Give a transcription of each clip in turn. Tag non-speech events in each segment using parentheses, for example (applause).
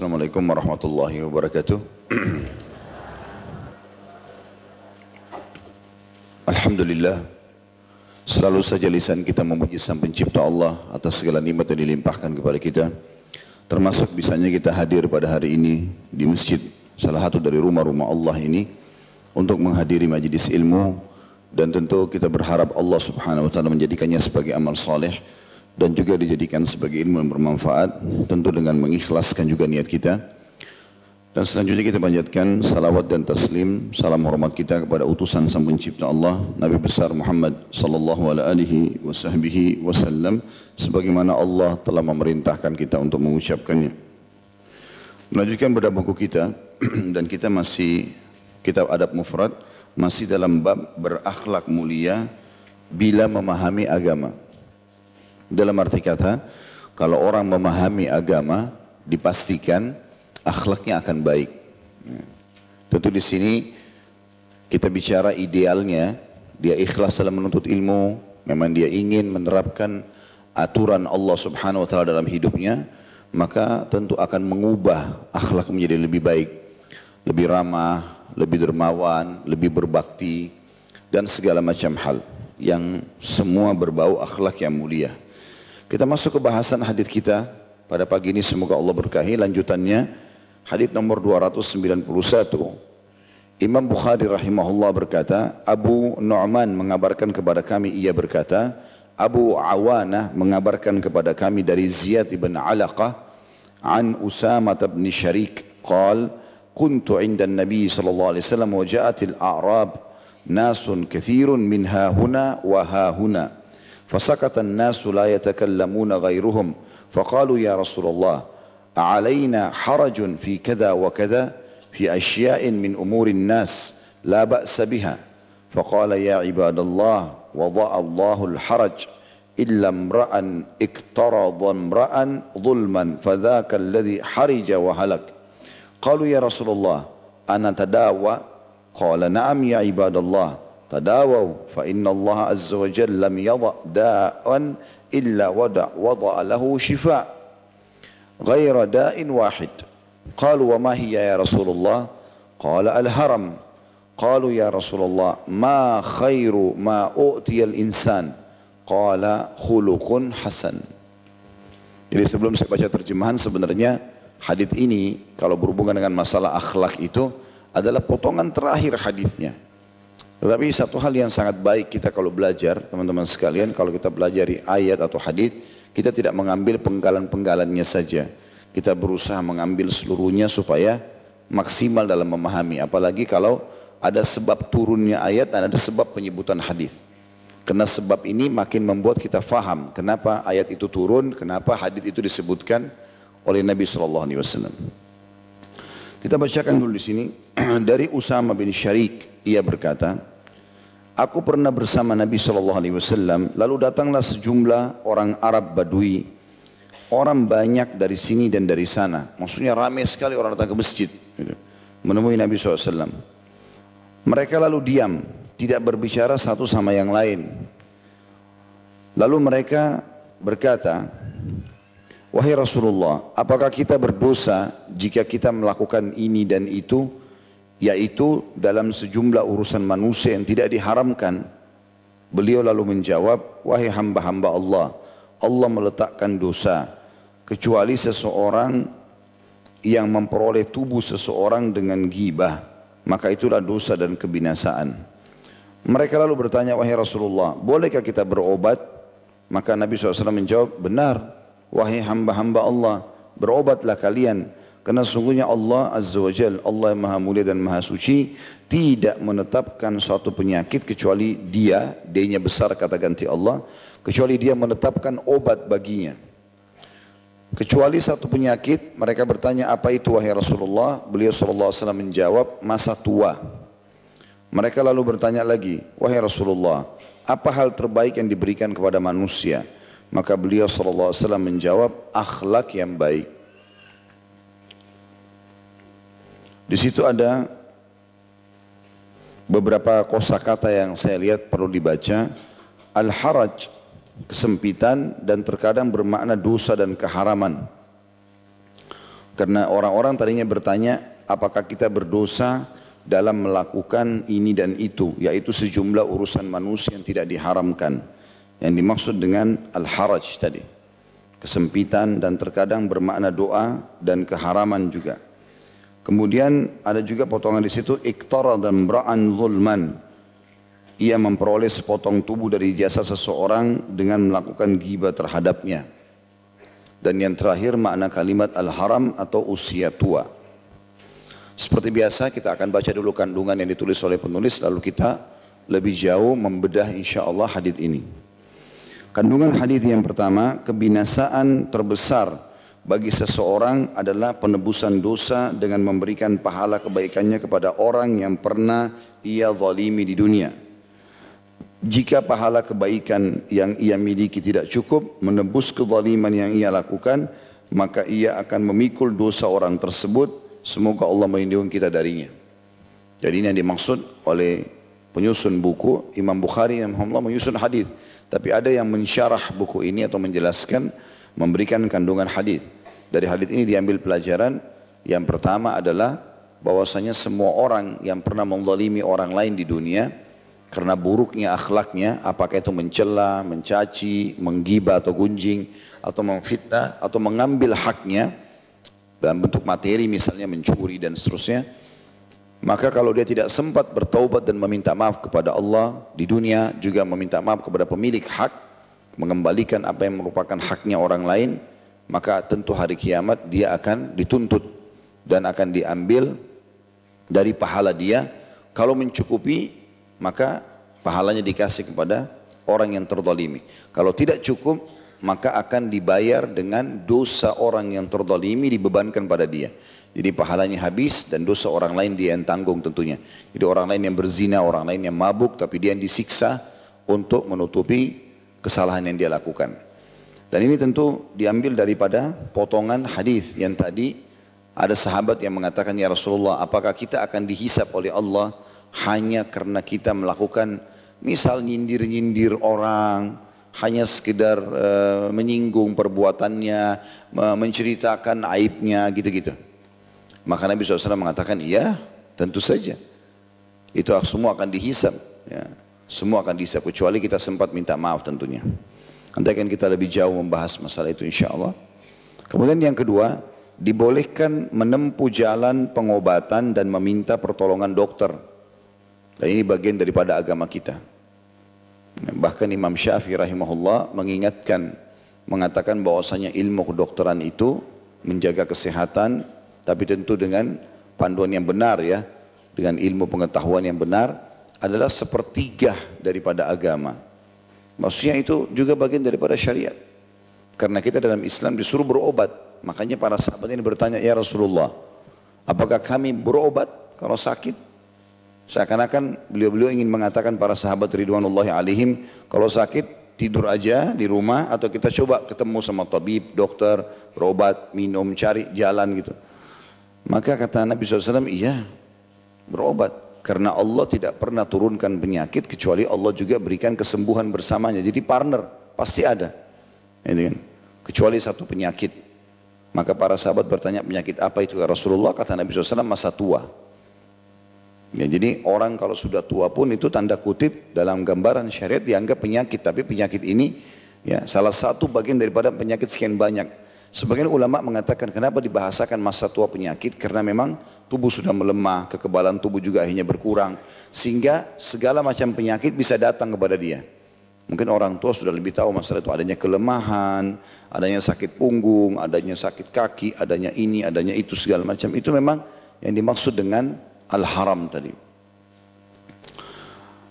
Assalamualaikum warahmatullahi wabarakatuh. Alhamdulillah, selalu saja lisan kita memuji sang pencipta Allah atas segala nikmat yang dilimpahkan kepada kita. Termasuk bisanya kita hadir pada hari ini di masjid salah satu dari rumah-rumah Allah ini untuk menghadiri majlis ilmu dan tentu kita berharap Allah Subhanahu wa taala menjadikannya sebagai amal saleh dan juga dijadikan sebagai ilmu yang bermanfaat tentu dengan mengikhlaskan juga niat kita. Dan selanjutnya kita panjatkan salawat dan taslim, salam hormat kita kepada utusan Sang Pencipta Allah, Nabi besar Muhammad sallallahu alaihi wasallam sebagaimana Allah telah memerintahkan kita untuk mengucapkannya. Melanjutkan pada buku kita (clears throat) dan kita masih kitab adab mufrad masih dalam bab berakhlak mulia bila memahami agama. Dalam arti kata, kalau orang memahami agama dipastikan akhlaknya akan baik. Ya. Tentu di sini kita bicara idealnya, dia ikhlas dalam menuntut ilmu, memang dia ingin menerapkan aturan Allah Subhanahu wa taala dalam hidupnya, maka tentu akan mengubah akhlak menjadi lebih baik, lebih ramah, lebih dermawan, lebih berbakti dan segala macam hal yang semua berbau akhlak yang mulia. Kita masuk ke bahasan hadis kita pada pagi ini. Semoga Allah berkahi lanjutannya. Hadis nomor 291. Imam Bukhari rahimahullah berkata, Abu Nu'man mengabarkan kepada kami ia berkata, Abu Awana mengabarkan kepada kami dari Ziyad ibn Alaqah an Usama ibn Sharik qal kuntu inda Nabi sallallahu alaihi wasallam wa ja'at الأعراب ناس كثير منها هنا وها هنا فسكت الناس لا يتكلمون غيرهم فقالوا يا رسول الله علينا حرج في كذا وكذا في أشياء من أمور الناس لا بأس بها. فقال يا عباد الله وضع الله الحرج إلا امرأ اقترض امرأ ظلما فذاك الذي حرج وهلك. قالوا يا رسول الله أنا تداوى؟ قال نعم يا عباد الله. tadawaw fa inna Allah azza wa jalla lam yadha da'an illa wada wada lahu shifa. Ghaira da'in wahid. Qalu wa ma hiya ya Rasulullah? Qala al haram qalu ya Rasulullah ma khairu ma u'tiya al insan qala khuluqun hasan. Jadi sebelum saya baca terjemahan sebenarnya hadis ini kalau berhubungan dengan masalah akhlak itu adalah potongan terakhir hadisnya. Tetapi satu hal yang sangat baik kita kalau belajar teman-teman sekalian kalau kita pelajari ayat atau hadis kita tidak mengambil penggalan-penggalannya saja. Kita berusaha mengambil seluruhnya supaya maksimal dalam memahami. Apalagi kalau ada sebab turunnya ayat dan ada sebab penyebutan hadis. Karena sebab ini makin membuat kita faham kenapa ayat itu turun, kenapa hadis itu disebutkan oleh Nabi Shallallahu Alaihi Wasallam. Kita bacakan dulu di sini (clears throat) dari Usama bin Syarik ia berkata, Aku pernah bersama Nabi Shallallahu Alaihi Wasallam. Lalu datanglah sejumlah orang Arab Badui, orang banyak dari sini dan dari sana. Maksudnya ramai sekali orang datang ke masjid, gitu. menemui Nabi SAW. Mereka lalu diam, tidak berbicara satu sama yang lain. Lalu mereka berkata, Wahai Rasulullah, apakah kita berdosa jika kita melakukan ini dan itu? Yaitu dalam sejumlah urusan manusia yang tidak diharamkan. Beliau lalu menjawab, wahai hamba-hamba Allah, Allah meletakkan dosa kecuali seseorang yang memperoleh tubuh seseorang dengan gibah, maka itulah dosa dan kebinasaan. Mereka lalu bertanya, wahai Rasulullah, bolehkah kita berobat? Maka Nabi SAW menjawab, benar, wahai hamba-hamba Allah, berobatlah kalian karena sungguhnya Allah Azza wa Jal, Allah yang maha mulia dan maha suci, tidak menetapkan suatu penyakit kecuali dia, D-nya besar kata ganti Allah, kecuali dia menetapkan obat baginya. Kecuali satu penyakit, mereka bertanya apa itu wahai Rasulullah? Beliau SAW menjawab, masa tua. Mereka lalu bertanya lagi, wahai Rasulullah, apa hal terbaik yang diberikan kepada manusia? Maka beliau SAW menjawab, akhlak yang baik. Di situ ada beberapa kosakata yang saya lihat perlu dibaca. Al-haraj, kesempitan dan terkadang bermakna dosa dan keharaman. Karena orang-orang tadinya bertanya, apakah kita berdosa dalam melakukan ini dan itu, yaitu sejumlah urusan manusia yang tidak diharamkan. Yang dimaksud dengan al-haraj tadi. Kesempitan dan terkadang bermakna doa dan keharaman juga. Kemudian ada juga potongan di situ iktara dan bra'an zulman. Ia memperoleh sepotong tubuh dari jasa seseorang dengan melakukan ghibah terhadapnya. Dan yang terakhir makna kalimat al-haram atau usia tua. Seperti biasa kita akan baca dulu kandungan yang ditulis oleh penulis lalu kita lebih jauh membedah insya Allah hadith ini. Kandungan hadis yang pertama, kebinasaan terbesar bagi seseorang adalah penebusan dosa dengan memberikan pahala kebaikannya kepada orang yang pernah ia zalimi di dunia. Jika pahala kebaikan yang ia miliki tidak cukup menebus kezaliman yang ia lakukan, maka ia akan memikul dosa orang tersebut. Semoga Allah melindungi kita darinya. Jadi ini yang dimaksud oleh penyusun buku Imam Bukhari yang menyusun hadis tapi ada yang mensyarah buku ini atau menjelaskan memberikan kandungan hadis. Dari hadis ini diambil pelajaran yang pertama adalah bahwasanya semua orang yang pernah menzalimi orang lain di dunia karena buruknya akhlaknya apakah itu mencela, mencaci, menggibah atau gunjing atau memfitnah atau mengambil haknya dalam bentuk materi misalnya mencuri dan seterusnya maka kalau dia tidak sempat bertaubat dan meminta maaf kepada Allah di dunia, juga meminta maaf kepada pemilik hak, mengembalikan apa yang merupakan haknya orang lain, maka tentu hari kiamat dia akan dituntut dan akan diambil dari pahala dia. Kalau mencukupi, maka pahalanya dikasih kepada orang yang terdolimi. Kalau tidak cukup, maka akan dibayar dengan dosa orang yang terdolimi dibebankan pada dia. Jadi pahalanya habis dan dosa orang lain dia yang tanggung tentunya. Jadi orang lain yang berzina, orang lain yang mabuk tapi dia yang disiksa untuk menutupi kesalahan yang dia lakukan. Dan ini tentu diambil daripada potongan hadis yang tadi ada sahabat yang mengatakan ya Rasulullah apakah kita akan dihisap oleh Allah hanya karena kita melakukan misal nyindir-nyindir orang, hanya sekedar uh, menyinggung perbuatannya, menceritakan aibnya gitu-gitu. Maka Nabi SAW mengatakan, iya tentu saja. Itu semua akan dihisap. Ya. Semua akan dihisap, kecuali kita sempat minta maaf tentunya. Nanti akan kita lebih jauh membahas masalah itu insya Allah. Kemudian yang kedua, dibolehkan menempuh jalan pengobatan dan meminta pertolongan dokter. Dan ini bagian daripada agama kita. Bahkan Imam Syafi'i rahimahullah mengingatkan, mengatakan bahwasanya ilmu kedokteran itu menjaga kesehatan, tapi tentu dengan panduan yang benar ya, dengan ilmu pengetahuan yang benar adalah sepertiga daripada agama. Maksudnya itu juga bagian daripada syariat. Karena kita dalam Islam disuruh berobat. Makanya para sahabat ini bertanya, Ya Rasulullah, apakah kami berobat kalau sakit? Seakan-akan beliau-beliau ingin mengatakan para sahabat Ridwanullah alaihim, kalau sakit tidur aja di rumah atau kita coba ketemu sama tabib, dokter, berobat, minum, cari jalan gitu. Maka kata Nabi SAW, iya berobat. Karena Allah tidak pernah turunkan penyakit kecuali Allah juga berikan kesembuhan bersamanya. Jadi partner pasti ada. Kan? Kecuali satu penyakit. Maka para sahabat bertanya penyakit apa itu ya Rasulullah? Kata Nabi SAW masa tua. Ya, jadi orang kalau sudah tua pun itu tanda kutip dalam gambaran syariat dianggap penyakit. Tapi penyakit ini ya salah satu bagian daripada penyakit sekian banyak. Sebagian ulama mengatakan kenapa dibahasakan masa tua penyakit karena memang tubuh sudah melemah, kekebalan tubuh juga akhirnya berkurang sehingga segala macam penyakit bisa datang kepada dia. Mungkin orang tua sudah lebih tahu masalah itu adanya kelemahan, adanya sakit punggung, adanya sakit kaki, adanya ini, adanya itu segala macam. Itu memang yang dimaksud dengan al-haram tadi.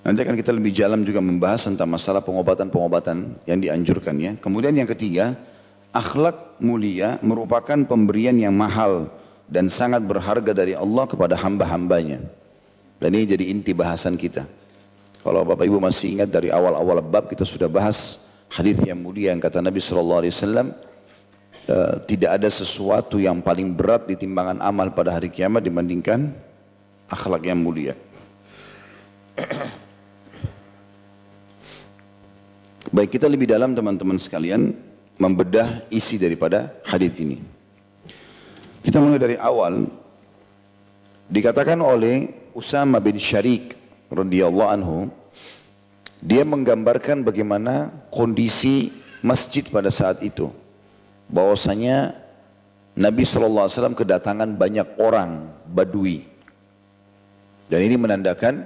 Nanti akan kita lebih jalan juga membahas tentang masalah pengobatan-pengobatan yang dianjurkan ya. Kemudian yang ketiga, Akhlak mulia merupakan pemberian yang mahal dan sangat berharga dari Allah kepada hamba-hambanya. Dan ini jadi inti bahasan kita. Kalau Bapak Ibu masih ingat dari awal-awal bab kita sudah bahas hadis yang mulia yang kata Nabi Shallallahu Alaihi Wasallam eh, tidak ada sesuatu yang paling berat di timbangan amal pada hari kiamat dibandingkan akhlak yang mulia. Baik kita lebih dalam teman-teman sekalian membedah isi daripada hadis ini. Kita mulai dari awal. Dikatakan oleh Usama bin Syarik radhiyallahu anhu, dia menggambarkan bagaimana kondisi masjid pada saat itu. Bahwasanya Nabi SAW kedatangan banyak orang badui. Dan ini menandakan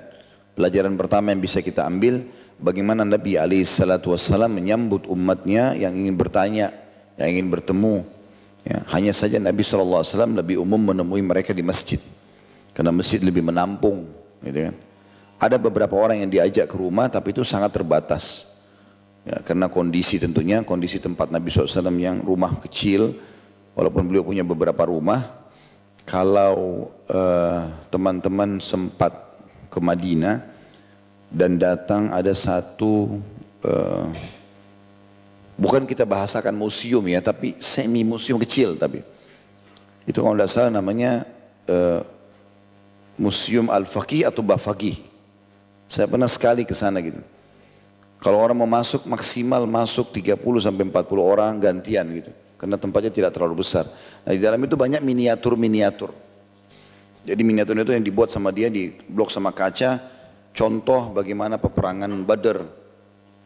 pelajaran pertama yang bisa kita ambil bagaimana Nabi SAW menyambut umatnya yang ingin bertanya, yang ingin bertemu. Ya, hanya saja Nabi SAW lebih umum menemui mereka di masjid. Karena masjid lebih menampung. Gitu kan. Ada beberapa orang yang diajak ke rumah tapi itu sangat terbatas. Ya, karena kondisi tentunya, kondisi tempat Nabi SAW yang rumah kecil, walaupun beliau punya beberapa rumah, kalau eh, teman-teman uh, sempat ke Madinah dan datang ada satu uh, bukan kita bahasakan museum ya, tapi semi museum kecil tapi itu kalau tidak salah namanya uh, Museum Al-Faqih atau Bafaqih. Saya pernah sekali ke sana gitu. Kalau orang mau masuk maksimal masuk 30 sampai 40 orang gantian gitu karena tempatnya tidak terlalu besar. Nah, di dalam itu banyak miniatur-miniatur. Jadi miniatur itu yang dibuat sama dia di blok sama kaca, contoh bagaimana peperangan Badar.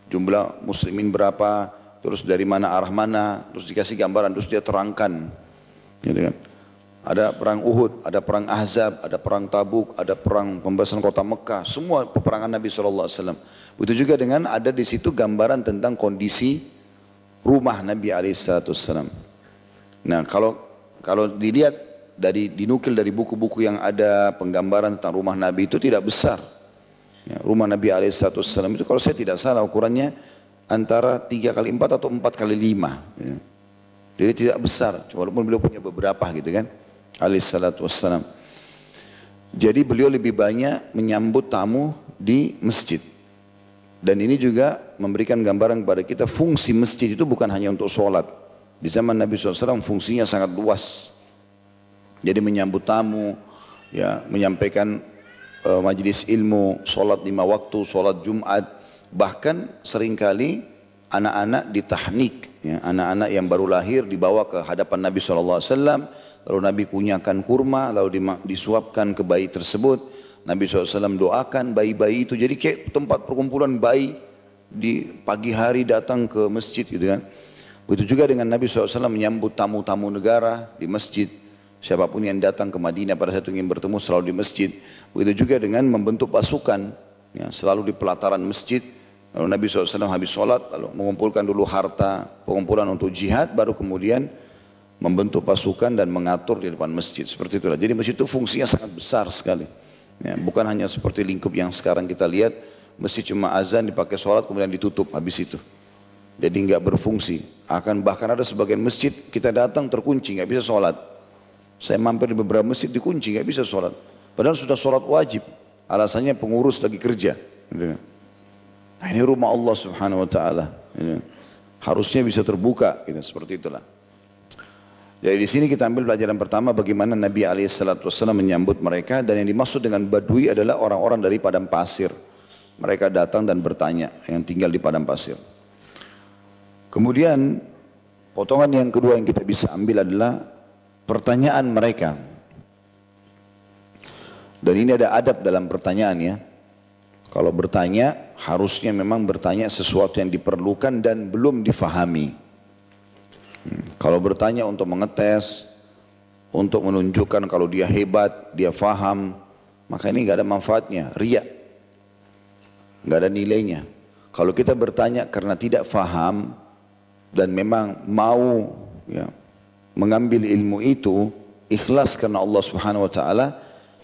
Jumlah muslimin berapa, terus dari mana arah mana, terus dikasih gambaran, terus dia terangkan. Gitu kan. Ada perang Uhud, ada perang Ahzab, ada perang Tabuk, ada perang pembebasan kota Mekah, semua peperangan Nabi SAW. Begitu juga dengan ada di situ gambaran tentang kondisi rumah Nabi Alaihissalam. Nah kalau kalau dilihat dari dinukil dari buku-buku yang ada penggambaran tentang rumah Nabi itu tidak besar. Ya, rumah Nabi Alaihissalam itu kalau saya tidak salah ukurannya antara tiga kali empat atau empat kali lima. Ya. Jadi tidak besar, walaupun beliau punya beberapa gitu kan. Alaihissalam. Jadi beliau lebih banyak menyambut tamu di masjid. Dan ini juga memberikan gambaran kepada kita fungsi masjid itu bukan hanya untuk sholat. Di zaman Nabi SAW fungsinya sangat luas. Jadi menyambut tamu, ya menyampaikan uh, majlis ilmu, sholat lima waktu, sholat Jumat. Bahkan sering kali anak-anak ditahnik, ya, anak-anak yang baru lahir dibawa ke hadapan Nabi SAW. Lalu Nabi kunyakan kurma, lalu disuapkan ke bayi tersebut Nabi SAW doakan bayi-bayi itu jadi kayak tempat perkumpulan bayi di pagi hari datang ke masjid gitu kan. Begitu juga dengan Nabi SAW menyambut tamu-tamu negara di masjid. Siapa pun yang datang ke Madinah pada saat ingin bertemu selalu di masjid. Begitu juga dengan membentuk pasukan ya, selalu di pelataran masjid. Lalu Nabi SAW habis sholat lalu mengumpulkan dulu harta pengumpulan untuk jihad baru kemudian membentuk pasukan dan mengatur di depan masjid. Seperti itulah. Jadi masjid itu fungsinya sangat besar sekali. Ya, bukan hanya seperti lingkup yang sekarang kita lihat, mesti cuma azan dipakai sholat kemudian ditutup habis itu. Jadi nggak berfungsi. Akan bahkan ada sebagian masjid kita datang terkunci nggak bisa sholat. Saya mampir di beberapa masjid dikunci nggak bisa sholat. Padahal sudah sholat wajib. Alasannya pengurus lagi kerja. Gitu. Nah ini rumah Allah subhanahu wa ta'ala. Gitu. Harusnya bisa terbuka. Gitu. Seperti itulah. Jadi di sini kita ambil pelajaran pertama bagaimana Nabi SAW menyambut mereka dan yang dimaksud dengan badui adalah orang-orang dari padang pasir. Mereka datang dan bertanya yang tinggal di padang pasir. Kemudian potongan yang kedua yang kita bisa ambil adalah pertanyaan mereka. Dan ini ada adab dalam pertanyaan ya. Kalau bertanya harusnya memang bertanya sesuatu yang diperlukan dan belum difahami. Kalau bertanya untuk mengetes, untuk menunjukkan kalau dia hebat, dia faham, maka ini nggak ada manfaatnya, riak, nggak ada nilainya. Kalau kita bertanya karena tidak faham dan memang mau ya, mengambil ilmu itu ikhlas karena Allah Subhanahu Wa Taala,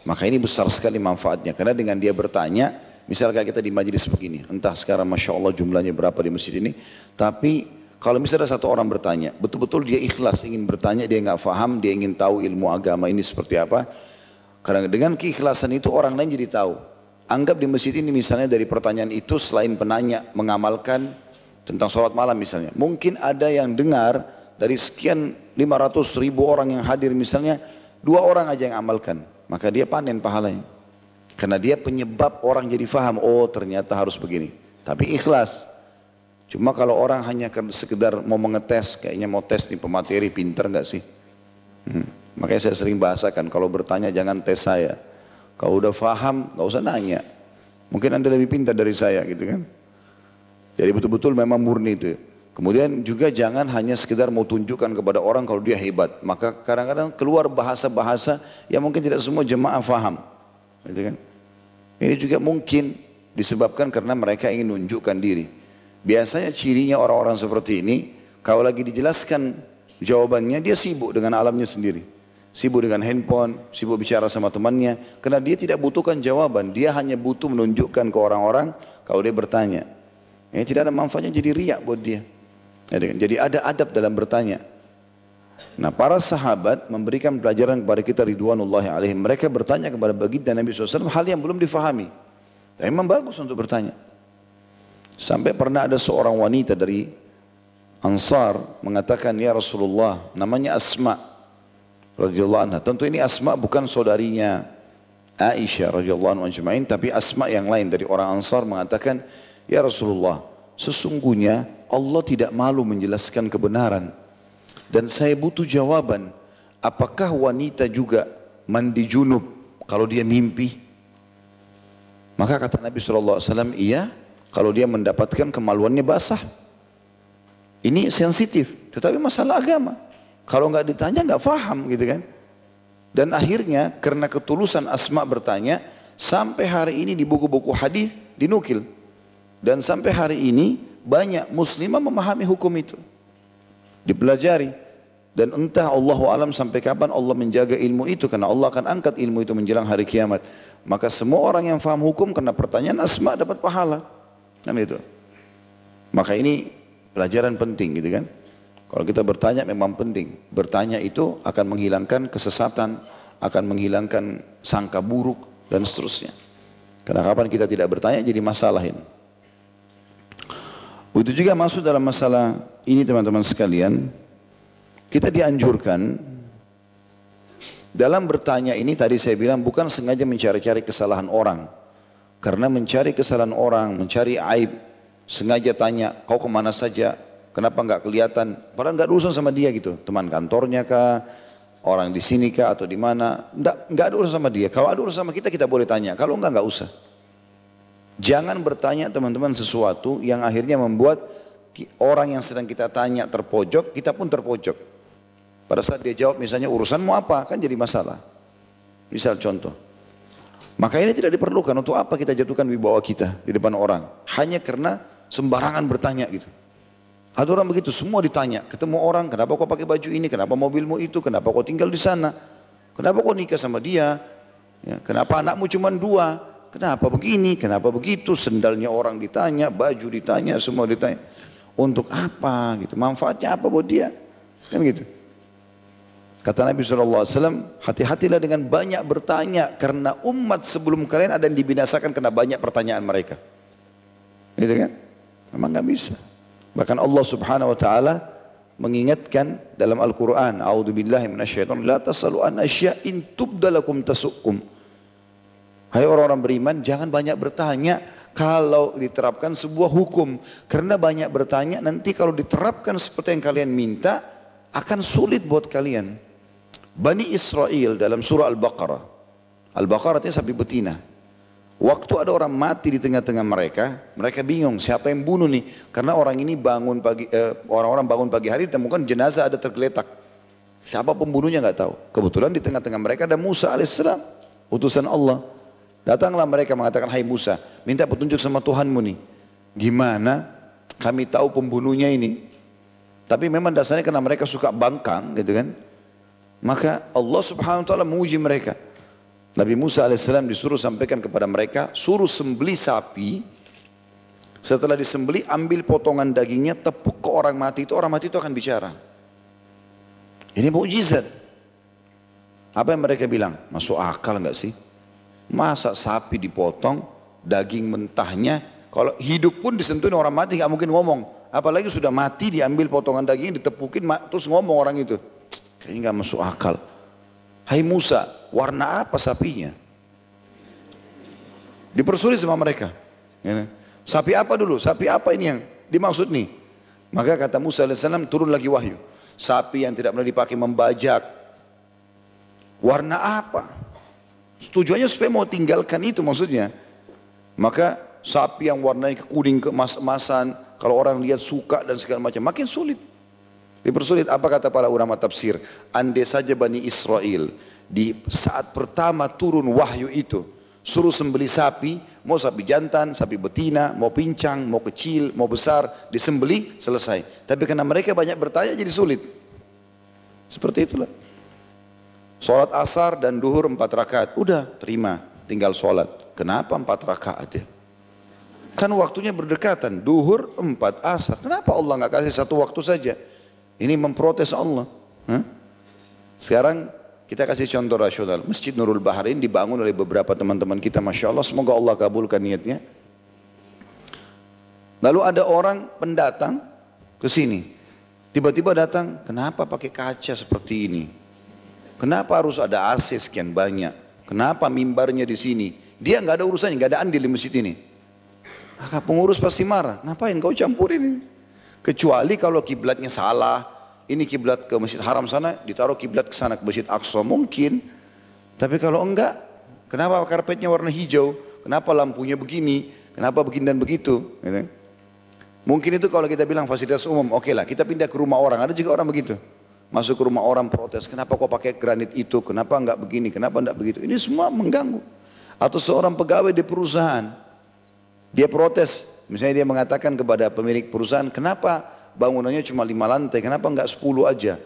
maka ini besar sekali manfaatnya. Karena dengan dia bertanya, misalnya kita di majelis begini, entah sekarang masya Allah jumlahnya berapa di masjid ini, tapi kalau misalnya satu orang bertanya, betul-betul dia ikhlas ingin bertanya, dia nggak faham, dia ingin tahu ilmu agama ini seperti apa. Karena dengan keikhlasan itu orang lain jadi tahu. Anggap di masjid ini misalnya dari pertanyaan itu selain penanya mengamalkan tentang sholat malam misalnya. Mungkin ada yang dengar dari sekian 500 ribu orang yang hadir misalnya, dua orang aja yang amalkan. Maka dia panen pahalanya. Karena dia penyebab orang jadi faham, oh ternyata harus begini. Tapi ikhlas. Cuma kalau orang hanya sekedar mau mengetes, kayaknya mau tes nih pemateri pinter nggak sih? Hmm. Makanya saya sering bahasakan, kalau bertanya jangan tes saya. Kalau udah faham, nggak usah nanya. Mungkin anda lebih pintar dari saya gitu kan. Jadi betul-betul memang murni itu. Kemudian juga jangan hanya sekedar mau tunjukkan kepada orang kalau dia hebat. Maka kadang-kadang keluar bahasa-bahasa yang mungkin tidak semua jemaah faham. Gitu kan. Ini juga mungkin disebabkan karena mereka ingin menunjukkan diri. Biasanya cirinya orang-orang seperti ini, kalau lagi dijelaskan jawabannya, dia sibuk dengan alamnya sendiri. Sibuk dengan handphone, sibuk bicara sama temannya. Karena dia tidak butuhkan jawaban, dia hanya butuh menunjukkan ke orang-orang kalau dia bertanya. Ini tidak ada manfaatnya jadi riak buat dia. Jadi ada adab dalam bertanya. Nah para sahabat memberikan pelajaran kepada kita ridwanullahi alaihim. Mereka bertanya kepada baginda Nabi SAW hal yang belum difahami. Dan memang bagus untuk bertanya. Sampai pernah ada seorang wanita dari Ansar mengatakan ya Rasulullah namanya Asma radhiyallahu anha. Tentu ini Asma bukan saudarinya Aisyah radhiyallahu anha tapi Asma yang lain dari orang Ansar mengatakan ya Rasulullah sesungguhnya Allah tidak malu menjelaskan kebenaran dan saya butuh jawaban apakah wanita juga mandi junub kalau dia mimpi maka kata Nabi SAW iya kalau dia mendapatkan kemaluannya basah ini sensitif tetapi masalah agama kalau nggak ditanya nggak faham gitu kan. Dan akhirnya karena ketulusan Asma bertanya, sampai hari ini di buku-buku hadis dinukil. Dan sampai hari ini banyak muslimah memahami hukum itu. Dipelajari. Dan entah Allah alam sampai kapan Allah menjaga ilmu itu karena Allah akan angkat ilmu itu menjelang hari kiamat. Maka semua orang yang faham hukum karena pertanyaan Asma dapat pahala. Kan itu. Maka ini pelajaran penting gitu kan. Kalau kita bertanya memang penting. Bertanya itu akan menghilangkan kesesatan, akan menghilangkan sangka buruk dan seterusnya. Karena kapan kita tidak bertanya jadi masalah ini. Itu juga masuk dalam masalah ini teman-teman sekalian. Kita dianjurkan dalam bertanya ini tadi saya bilang bukan sengaja mencari-cari kesalahan orang. Karena mencari kesalahan orang, mencari aib, sengaja tanya, kau ke mana saja, Kenapa nggak kelihatan? Padahal nggak urusan sama dia gitu. Teman kantornya kah? Orang di sini kah atau di mana? Nggak, nggak ada urusan sama dia. Kalau ada urusan sama kita, kita boleh tanya. Kalau enggak, nggak usah. Jangan bertanya teman-teman sesuatu yang akhirnya membuat orang yang sedang kita tanya terpojok, kita pun terpojok. Pada saat dia jawab misalnya urusanmu apa, kan jadi masalah. Misal contoh. Maka ini tidak diperlukan untuk apa kita jatuhkan wibawa kita di depan orang. Hanya karena sembarangan bertanya gitu. Ada orang begitu, semua ditanya. Ketemu orang, kenapa kau pakai baju ini, kenapa mobilmu itu, kenapa kau tinggal di sana, kenapa kau nikah sama dia, ya, kenapa anakmu cuma dua, kenapa begini, kenapa begitu, sendalnya orang ditanya, baju ditanya, semua ditanya. Untuk apa gitu, manfaatnya apa buat dia, kan gitu. Kata Nabi SAW, hati-hatilah dengan banyak bertanya karena umat sebelum kalian ada yang dibinasakan karena banyak pertanyaan mereka. Gitu kan? Memang nggak bisa. Bahkan Allah Subhanahu wa taala mengingatkan dalam Al-Qur'an, "A'udzubillahi minasyaitonir la tasalu an asya'in tubdalakum tasukum." Hai orang-orang beriman, jangan banyak bertanya kalau diterapkan sebuah hukum. Karena banyak bertanya nanti kalau diterapkan seperti yang kalian minta akan sulit buat kalian. Bani Israel dalam surah Al-Baqarah. Al-Baqarah itu sapi betina. Waktu ada orang mati di tengah-tengah mereka, mereka bingung siapa yang bunuh nih. Karena orang ini bangun pagi, eh, orang-orang bangun pagi hari ditemukan jenazah ada tergeletak. Siapa pembunuhnya nggak tahu. Kebetulan di tengah-tengah mereka ada Musa alaihissalam, utusan Allah. Datanglah mereka mengatakan, Hai Musa, minta petunjuk sama Tuhanmu nih. Gimana kami tahu pembunuhnya ini? Tapi memang dasarnya karena mereka suka bangkang gitu kan. Maka Allah subhanahu wa ta'ala menguji mereka. Nabi Musa alaihissalam disuruh sampaikan kepada mereka, suruh sembeli sapi. Setelah disembeli, ambil potongan dagingnya, tepuk ke orang mati itu, orang mati itu akan bicara. Ini mukjizat. Apa yang mereka bilang? Masuk akal enggak sih? Masa sapi dipotong, daging mentahnya, kalau hidup pun disentuhin orang mati nggak mungkin ngomong. Apalagi sudah mati diambil potongan dagingnya ditepukin terus ngomong orang itu. Kayaknya nggak masuk akal. Hai Musa, warna apa sapinya? Dipersulit sama mereka. Ya. Sapi apa dulu? Sapi apa ini yang dimaksud nih? Maka kata Musa AS turun lagi wahyu. Sapi yang tidak pernah dipakai membajak. Warna apa? Tujuannya supaya mau tinggalkan itu maksudnya. Maka sapi yang warnanya kuning kemas-emasan, kalau orang lihat suka dan segala macam, makin sulit. Dipersulit apa kata para ulama tafsir? Andai saja Bani Israel di saat pertama turun wahyu itu suruh sembeli sapi, mau sapi jantan, sapi betina, mau pincang, mau kecil, mau besar, disembeli selesai. Tapi karena mereka banyak bertanya jadi sulit. Seperti itulah. Sholat asar dan duhur empat rakaat, udah terima, tinggal sholat. Kenapa empat rakaat ya? Kan waktunya berdekatan, duhur empat asar. Kenapa Allah nggak kasih satu waktu saja? Ini memprotes Allah. Hah? Sekarang kita kasih contoh rasional. Masjid Nurul Bahrain dibangun oleh beberapa teman-teman kita. Masya Allah, semoga Allah kabulkan niatnya. Lalu ada orang pendatang ke sini. Tiba-tiba datang, kenapa pakai kaca seperti ini? Kenapa harus ada AC sekian banyak? Kenapa mimbarnya di sini? Dia nggak ada urusannya, nggak ada andil di masjid ini. Maka pengurus pasti marah. Ngapain kau campurin ini? Kecuali kalau kiblatnya salah. Ini kiblat ke Masjid Haram sana, ditaruh kiblat ke sana ke Masjid Aqsa mungkin. Tapi kalau enggak, kenapa karpetnya warna hijau? Kenapa lampunya begini? Kenapa begini dan begitu? Gitu. Mungkin itu kalau kita bilang fasilitas umum, oke okay lah kita pindah ke rumah orang. Ada juga orang begitu. Masuk ke rumah orang protes, kenapa kau pakai granit itu, kenapa enggak begini, kenapa enggak begitu. Ini semua mengganggu. Atau seorang pegawai di perusahaan, dia protes, misalnya dia mengatakan kepada pemilik perusahaan, kenapa bangunannya cuma lima lantai, kenapa enggak sepuluh aja?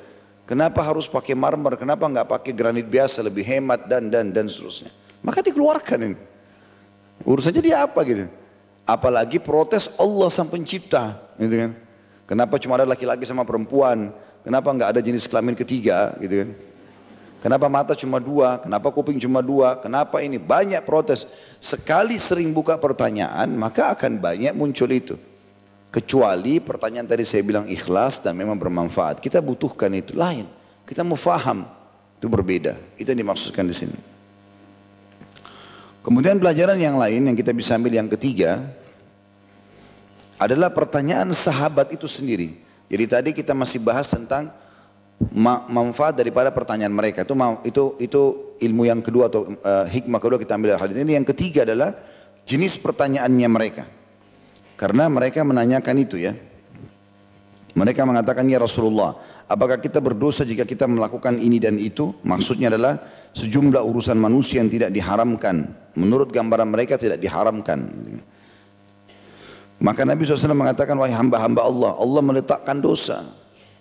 Kenapa harus pakai marmer, kenapa enggak pakai granit biasa, lebih hemat dan dan dan seterusnya. Maka dikeluarkan ini. Urusannya dia apa gitu. Apalagi protes Allah sang pencipta. Gitu kan. Kenapa cuma ada laki-laki sama perempuan, kenapa enggak ada jenis kelamin ketiga gitu kan. Kenapa mata cuma dua? Kenapa kuping cuma dua? Kenapa ini? Banyak protes. Sekali sering buka pertanyaan, maka akan banyak muncul itu. Kecuali pertanyaan tadi saya bilang ikhlas dan memang bermanfaat. Kita butuhkan itu lain. Kita mau faham. Itu berbeda. Itu yang dimaksudkan di sini. Kemudian pelajaran yang lain yang kita bisa ambil yang ketiga adalah pertanyaan sahabat itu sendiri. Jadi tadi kita masih bahas tentang manfaat daripada pertanyaan mereka. Itu itu itu ilmu yang kedua atau uh, hikmah kedua kita ambil dari hadis ini. Yang ketiga adalah jenis pertanyaannya mereka. Karena mereka menanyakan itu ya. Mereka mengatakan ya Rasulullah apakah kita berdosa jika kita melakukan ini dan itu? Maksudnya adalah sejumlah urusan manusia yang tidak diharamkan. Menurut gambaran mereka tidak diharamkan maka Nabi SAW mengatakan wahai hamba-hamba Allah Allah meletakkan dosa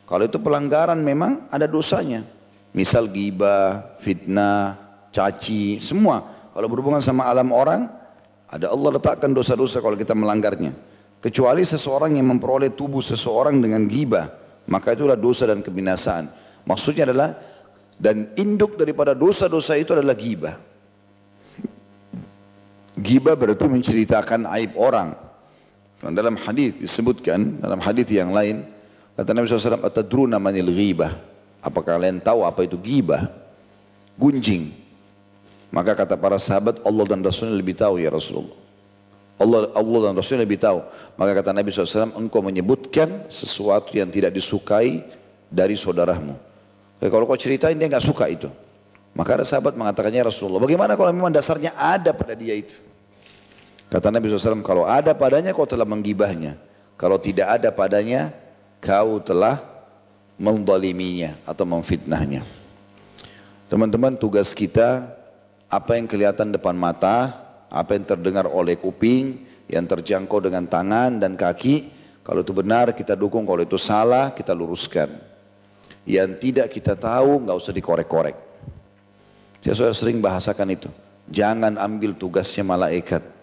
kalau itu pelanggaran memang ada dosanya. Misal gibah, fitnah, caci, semua. Kalau berhubungan sama alam orang, ada Allah letakkan dosa-dosa kalau kita melanggarnya. Kecuali seseorang yang memperoleh tubuh seseorang dengan gibah, maka itulah dosa dan kebinasaan. Maksudnya adalah dan induk daripada dosa-dosa itu adalah gibah. Gibah (laughs) berarti menceritakan aib orang. Dalam hadis disebutkan dalam hadis yang lain Kata Nabi SAW, Atadruna manil ghibah. Apa kalian tahu apa itu ghibah? Gunjing. Maka kata para sahabat, Allah dan Rasulnya lebih tahu ya Rasulullah. Allah, Allah dan Rasulnya lebih tahu. Maka kata Nabi SAW, engkau menyebutkan sesuatu yang tidak disukai dari saudaramu. Jadi kalau kau ceritain dia nggak suka itu. Maka ada sahabat mengatakannya Rasulullah, bagaimana kalau memang dasarnya ada pada dia itu? Kata Nabi SAW, kalau ada padanya kau telah menggibahnya. Kalau tidak ada padanya, kau telah mendaliminya atau memfitnahnya. Teman-teman tugas kita apa yang kelihatan depan mata, apa yang terdengar oleh kuping, yang terjangkau dengan tangan dan kaki, kalau itu benar kita dukung, kalau itu salah kita luruskan. Yang tidak kita tahu nggak usah dikorek-korek. Saya sudah sering bahasakan itu. Jangan ambil tugasnya malaikat.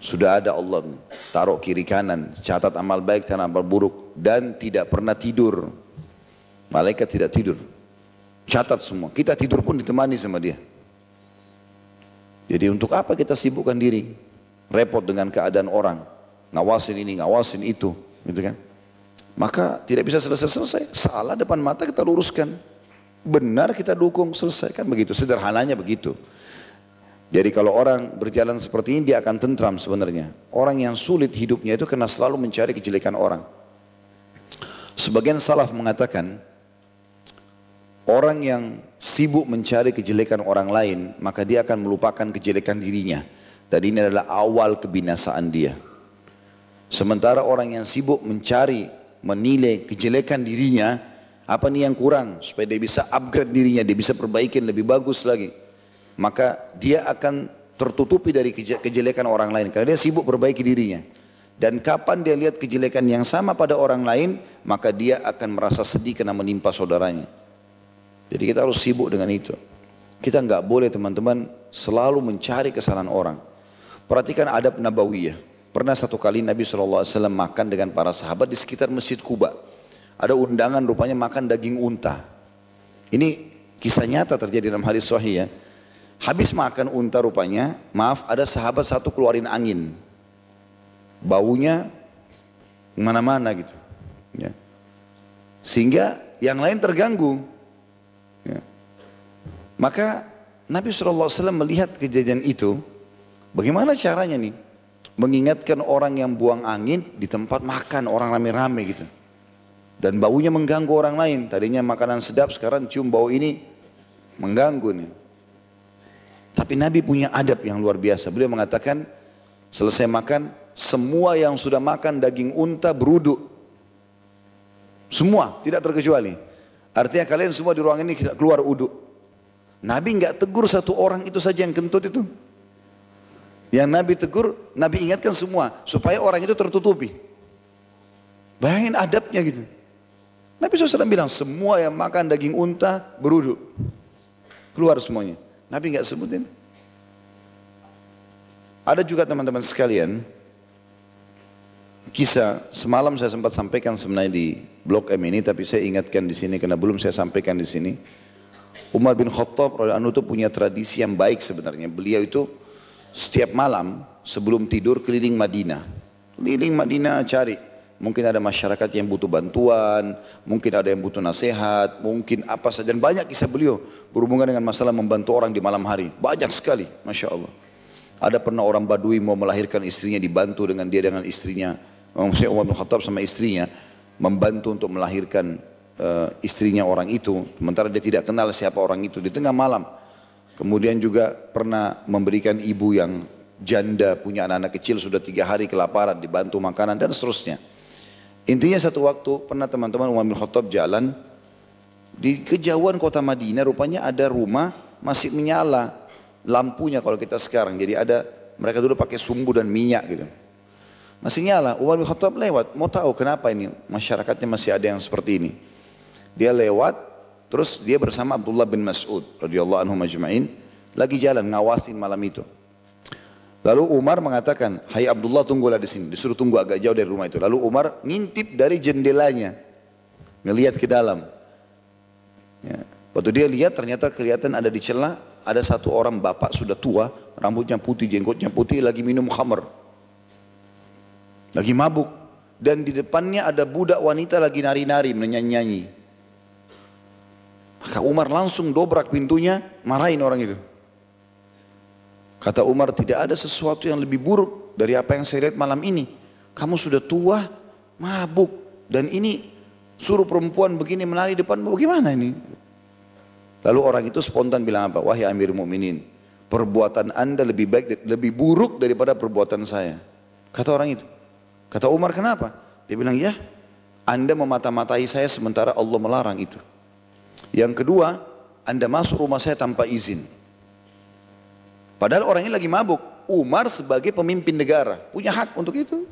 Sudah ada Allah taruh kiri kanan, catat amal baik dan amal buruk dan tidak pernah tidur. Malaikat tidak tidur. Catat semua. Kita tidur pun ditemani sama dia. Jadi untuk apa kita sibukkan diri? Repot dengan keadaan orang. Ngawasin ini, ngawasin itu. Gitu kan? Maka tidak bisa selesai-selesai. Salah depan mata kita luruskan. Benar kita dukung, selesai. Kan begitu. Sederhananya begitu. Jadi kalau orang berjalan seperti ini dia akan tentram sebenarnya. Orang yang sulit hidupnya itu karena selalu mencari kejelekan orang. Sebagian salaf mengatakan Orang yang sibuk mencari kejelekan orang lain, maka dia akan melupakan kejelekan dirinya. Dan ini adalah awal kebinasaan dia. Sementara orang yang sibuk mencari, menilai kejelekan dirinya, apa nih yang kurang supaya dia bisa upgrade dirinya, dia bisa perbaikin lebih bagus lagi. Maka dia akan tertutupi dari kejelekan orang lain karena dia sibuk perbaiki dirinya. Dan kapan dia lihat kejelekan yang sama pada orang lain, maka dia akan merasa sedih karena menimpa saudaranya. Jadi kita harus sibuk dengan itu. Kita nggak boleh teman-teman selalu mencari kesalahan orang. Perhatikan adab nabawiyah. Pernah satu kali Nabi SAW makan dengan para sahabat di sekitar Masjid Kuba. Ada undangan rupanya makan daging unta. Ini kisah nyata terjadi dalam hadis sahih ya. Habis makan unta rupanya, maaf ada sahabat satu keluarin angin. Baunya mana-mana gitu. Ya. Sehingga yang lain terganggu. Ya. Maka Nabi SAW melihat kejadian itu, bagaimana caranya nih? Mengingatkan orang yang buang angin di tempat makan orang rame-rame gitu. Dan baunya mengganggu orang lain. Tadinya makanan sedap, sekarang cium bau ini mengganggu nih. Tapi Nabi punya adab yang luar biasa. Beliau mengatakan, selesai makan, semua yang sudah makan daging unta beruduk. Semua, tidak terkecuali. Artinya kalian semua di ruangan ini keluar uduk. Nabi nggak tegur satu orang itu saja yang kentut itu. Yang Nabi tegur, Nabi ingatkan semua supaya orang itu tertutupi. Bayangin adabnya gitu. Nabi SAW bilang semua yang makan daging unta beruduk. Keluar semuanya. Nabi nggak sebutin. Ada juga teman-teman sekalian, kisah semalam saya sempat sampaikan sebenarnya di blog M ini tapi saya ingatkan di sini karena belum saya sampaikan di sini. Umar bin Khattab radhiyallahu itu punya tradisi yang baik sebenarnya. Beliau itu setiap malam sebelum tidur keliling Madinah. Keliling Madinah cari Mungkin ada masyarakat yang butuh bantuan, mungkin ada yang butuh nasihat, mungkin apa saja. Dan banyak kisah beliau berhubungan dengan masalah membantu orang di malam hari. Banyak sekali, Masya Allah. Ada pernah orang badui mau melahirkan istrinya dibantu dengan dia dengan istrinya. Maksudnya Umar bin Khattab sama istrinya membantu untuk melahirkan uh, istrinya orang itu. Sementara dia tidak kenal siapa orang itu di tengah malam. Kemudian juga pernah memberikan ibu yang janda punya anak-anak kecil sudah tiga hari kelaparan dibantu makanan dan seterusnya. Intinya satu waktu pernah teman-teman Umar bin Khattab jalan di kejauhan kota Madinah rupanya ada rumah masih menyala lampunya kalau kita sekarang. Jadi ada mereka dulu pakai sumbu dan minyak gitu. Masih nyala. Umar bin Khattab lewat. Mau tahu kenapa ini masyarakatnya masih ada yang seperti ini. Dia lewat. Terus dia bersama Abdullah bin Mas'ud radhiyallahu anhu majma'in. Lagi jalan ngawasin malam itu. Lalu Umar mengatakan, Hai Abdullah tunggulah di sini. Disuruh tunggu agak jauh dari rumah itu. Lalu Umar ngintip dari jendelanya. Ngelihat ke dalam. Ya. Waktu dia lihat ternyata kelihatan ada di celah. Ada satu orang bapak sudah tua. Rambutnya putih, jenggotnya putih. Lagi minum khamr. Lagi mabuk. Dan di depannya ada budak wanita lagi nari-nari menyanyi-nyanyi. Maka Umar langsung dobrak pintunya, marahin orang itu. Kata Umar tidak ada sesuatu yang lebih buruk dari apa yang saya lihat malam ini. Kamu sudah tua, mabuk. Dan ini suruh perempuan begini menari depan, bagaimana ini? Lalu orang itu spontan bilang apa? Wahai Amir Mu'minin, perbuatan anda lebih baik, lebih buruk daripada perbuatan saya. Kata orang itu. Kata Umar kenapa? Dia bilang ya anda memata-matai saya sementara Allah melarang itu. Yang kedua, anda masuk rumah saya tanpa izin. Padahal orang ini lagi mabuk. Umar sebagai pemimpin negara punya hak untuk itu.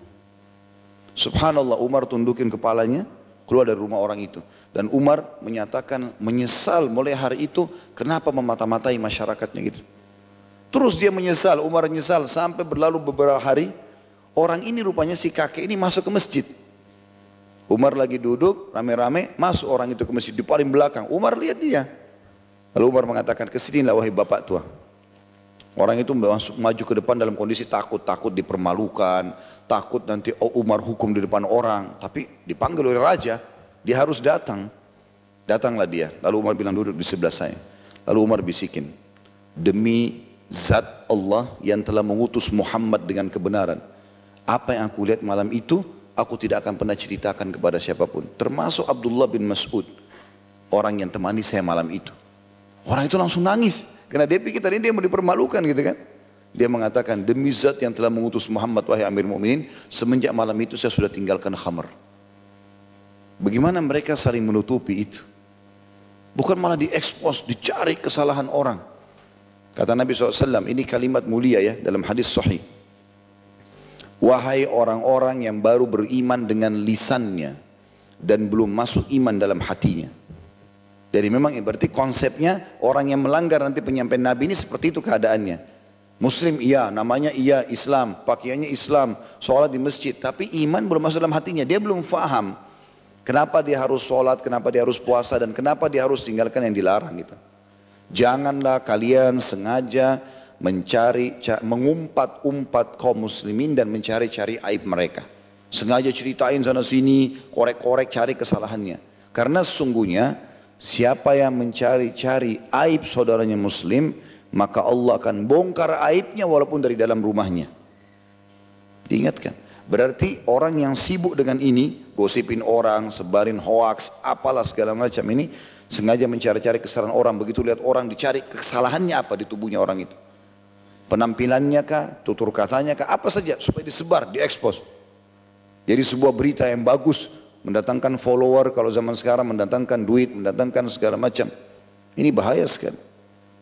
Subhanallah Umar tundukin kepalanya keluar dari rumah orang itu. Dan Umar menyatakan menyesal mulai hari itu kenapa memata-matai masyarakatnya gitu. Terus dia menyesal, Umar menyesal sampai berlalu beberapa hari Orang ini rupanya si kakek ini masuk ke masjid. Umar lagi duduk rame-rame masuk orang itu ke masjid di paling belakang. Umar lihat dia. Lalu Umar mengatakan ke sinilah wahai bapak tua. Orang itu masuk maju ke depan dalam kondisi takut, takut dipermalukan, takut nanti Umar hukum di depan orang. Tapi dipanggil oleh raja, dia harus datang. Datanglah dia. Lalu Umar bilang duduk di sebelah saya. Lalu Umar bisikin, demi zat Allah yang telah mengutus Muhammad dengan kebenaran apa yang aku lihat malam itu, aku tidak akan pernah ceritakan kepada siapa pun. Termasuk Abdullah bin Mas'ud. orang yang temani saya malam itu. Orang itu langsung nangis. Karena dia pikir tadi dia mau dipermalukan gitu kan. Dia mengatakan, demi zat yang telah mengutus Muhammad wahai Amir Mu'minin, semenjak malam itu saya sudah tinggalkan khamar. Bagaimana mereka saling menutupi itu? Bukan malah diekspos, dicari kesalahan orang. Kata Nabi SAW, ini kalimat mulia ya dalam hadis sahih. Wahai orang-orang yang baru beriman dengan lisannya dan belum masuk iman dalam hatinya. Jadi memang berarti konsepnya orang yang melanggar nanti penyampaian Nabi ini seperti itu keadaannya. Muslim iya, namanya iya Islam, pakaiannya Islam, sholat di masjid. Tapi iman belum masuk dalam hatinya, dia belum faham. Kenapa dia harus sholat, kenapa dia harus puasa, dan kenapa dia harus tinggalkan yang dilarang gitu. Janganlah kalian sengaja mencari, mengumpat-umpat kaum muslimin dan mencari-cari aib mereka. Sengaja ceritain sana sini, korek-korek cari kesalahannya. Karena sesungguhnya siapa yang mencari-cari aib saudaranya muslim, maka Allah akan bongkar aibnya walaupun dari dalam rumahnya. Diingatkan. Berarti orang yang sibuk dengan ini, gosipin orang, sebarin hoax, apalah segala macam ini, Sengaja mencari-cari kesalahan orang, begitu lihat orang dicari kesalahannya apa di tubuhnya orang itu. Penampilannya kah, tutur katanya kah, apa saja supaya disebar, diekspos. Jadi sebuah berita yang bagus, mendatangkan follower kalau zaman sekarang, mendatangkan duit, mendatangkan segala macam. Ini bahaya sekali.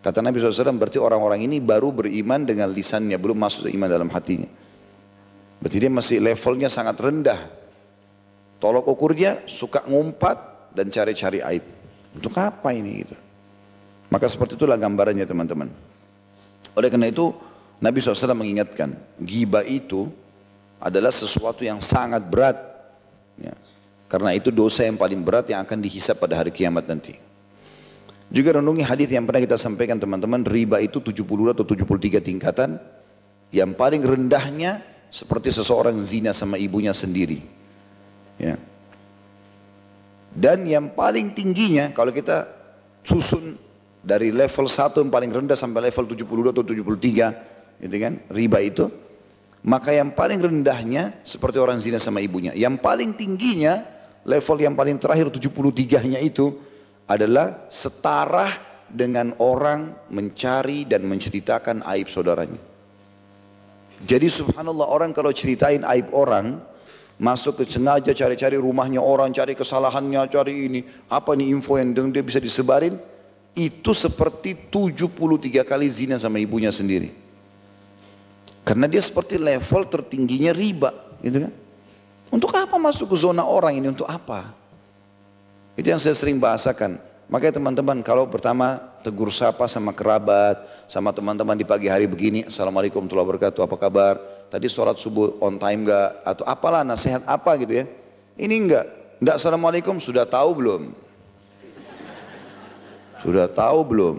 Kata Nabi SAW berarti orang-orang ini baru beriman dengan lisannya, belum masuk iman dalam hatinya. Berarti dia masih levelnya sangat rendah. Tolok ukurnya suka ngumpat dan cari-cari aib. Untuk apa ini gitu. Maka seperti itulah gambarannya teman-teman. Oleh karena itu Nabi SAW mengingatkan, giba itu adalah sesuatu yang sangat berat. Ya. Karena itu dosa yang paling berat yang akan dihisap pada hari kiamat nanti. Juga renungi hadis yang pernah kita sampaikan teman-teman, riba itu 70 atau 73 tingkatan. Yang paling rendahnya seperti seseorang zina sama ibunya sendiri. Ya. Dan yang paling tingginya kalau kita susun dari level 1 yang paling rendah sampai level 72 atau 73 gitu kan, riba itu maka yang paling rendahnya seperti orang zina sama ibunya. Yang paling tingginya level yang paling terakhir 73-nya itu adalah setara dengan orang mencari dan menceritakan aib saudaranya. Jadi subhanallah orang kalau ceritain aib orang Masuk ke sengaja cari-cari rumahnya orang, cari kesalahannya, cari ini. Apa nih info yang dia bisa disebarin? Itu seperti 73 kali zina sama ibunya sendiri. Karena dia seperti level tertingginya riba. Gitu kan? Untuk apa masuk ke zona orang ini? Untuk apa? Itu yang saya sering bahasakan. Makanya teman-teman kalau pertama tegur sapa sama kerabat, sama teman-teman di pagi hari begini, Assalamualaikum warahmatullahi wabarakatuh, apa kabar? tadi sholat subuh on time gak atau apalah nasihat apa gitu ya. Ini enggak, enggak assalamualaikum sudah tahu belum? Sudah tahu belum?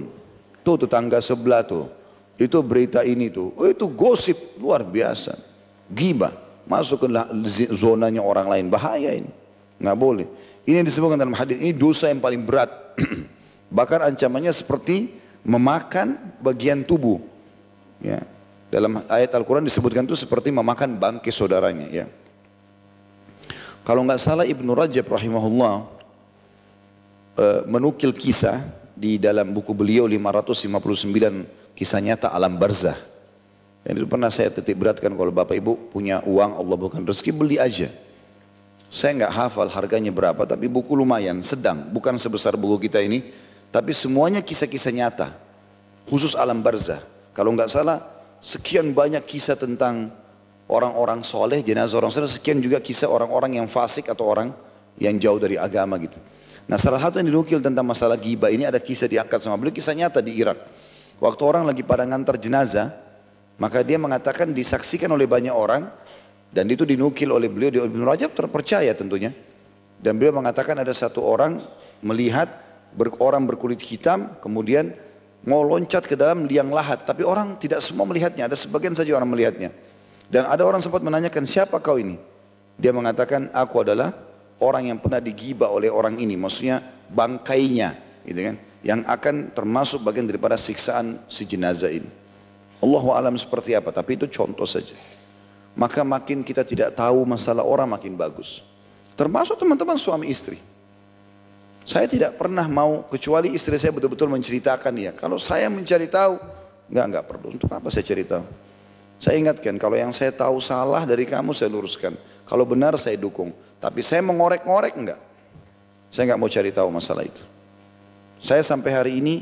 Tuh tetangga sebelah tuh, itu berita ini tuh, oh itu gosip luar biasa, gibah, masuk ke zonanya orang lain bahaya ini, nggak boleh. Ini yang disebutkan dalam hadis ini dosa yang paling berat, (clears throat) bahkan ancamannya seperti memakan bagian tubuh. Ya, dalam ayat Al-Quran disebutkan itu seperti memakan bangkai saudaranya. Ya. Kalau nggak salah Ibnu Rajab rahimahullah uh, menukil kisah di dalam buku beliau 559 kisah nyata alam barzah. Dan itu pernah saya titik beratkan kalau bapak ibu punya uang Allah bukan rezeki beli aja. Saya nggak hafal harganya berapa tapi buku lumayan sedang bukan sebesar buku kita ini tapi semuanya kisah-kisah nyata khusus alam barzah. Kalau nggak salah sekian banyak kisah tentang orang-orang soleh, jenazah orang soleh, sekian juga kisah orang-orang yang fasik atau orang yang jauh dari agama gitu. Nah salah satu yang dinukil tentang masalah ghibah ini ada kisah diangkat sama beliau, kisah nyata di Irak. Waktu orang lagi pada ngantar jenazah, maka dia mengatakan disaksikan oleh banyak orang dan itu dinukil oleh beliau di Ibn Rajab terpercaya tentunya. Dan beliau mengatakan ada satu orang melihat orang berkulit hitam kemudian mau loncat ke dalam liang lahat, tapi orang tidak semua melihatnya, ada sebagian saja orang melihatnya. Dan ada orang sempat menanyakan, siapa kau ini? Dia mengatakan, aku adalah orang yang pernah digibah oleh orang ini, maksudnya bangkainya, gitu kan? Yang akan termasuk bagian daripada siksaan si jenazah ini. Allahu alam seperti apa, tapi itu contoh saja. Maka makin kita tidak tahu masalah orang makin bagus. Termasuk teman-teman suami istri. Saya tidak pernah mau kecuali istri saya betul-betul menceritakan ya. Kalau saya mencari tahu, enggak enggak perlu. Untuk apa saya cerita? Saya ingatkan kalau yang saya tahu salah dari kamu saya luruskan. Kalau benar saya dukung. Tapi saya mengorek-ngorek enggak. Saya enggak mau cari tahu masalah itu. Saya sampai hari ini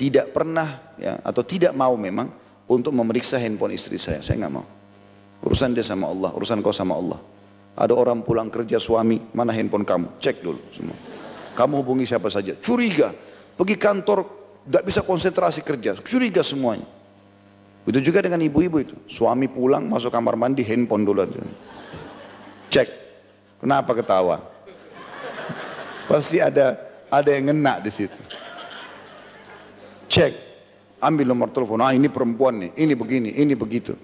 tidak pernah ya atau tidak mau memang untuk memeriksa handphone istri saya. Saya enggak mau. Urusan dia sama Allah, urusan kau sama Allah. Ada orang pulang kerja suami, mana handphone kamu? Cek dulu semua. Kamu hubungi siapa saja. Curiga. Pergi kantor, tidak bisa konsentrasi kerja. Curiga semuanya. Itu juga dengan ibu-ibu itu. Suami pulang, masuk kamar mandi, handphone dulu. Cek. Kenapa ketawa? Pasti ada ada yang ngena di situ. Cek. Ambil nomor telepon. Ah ini perempuan nih. Ini begini, ini begitu.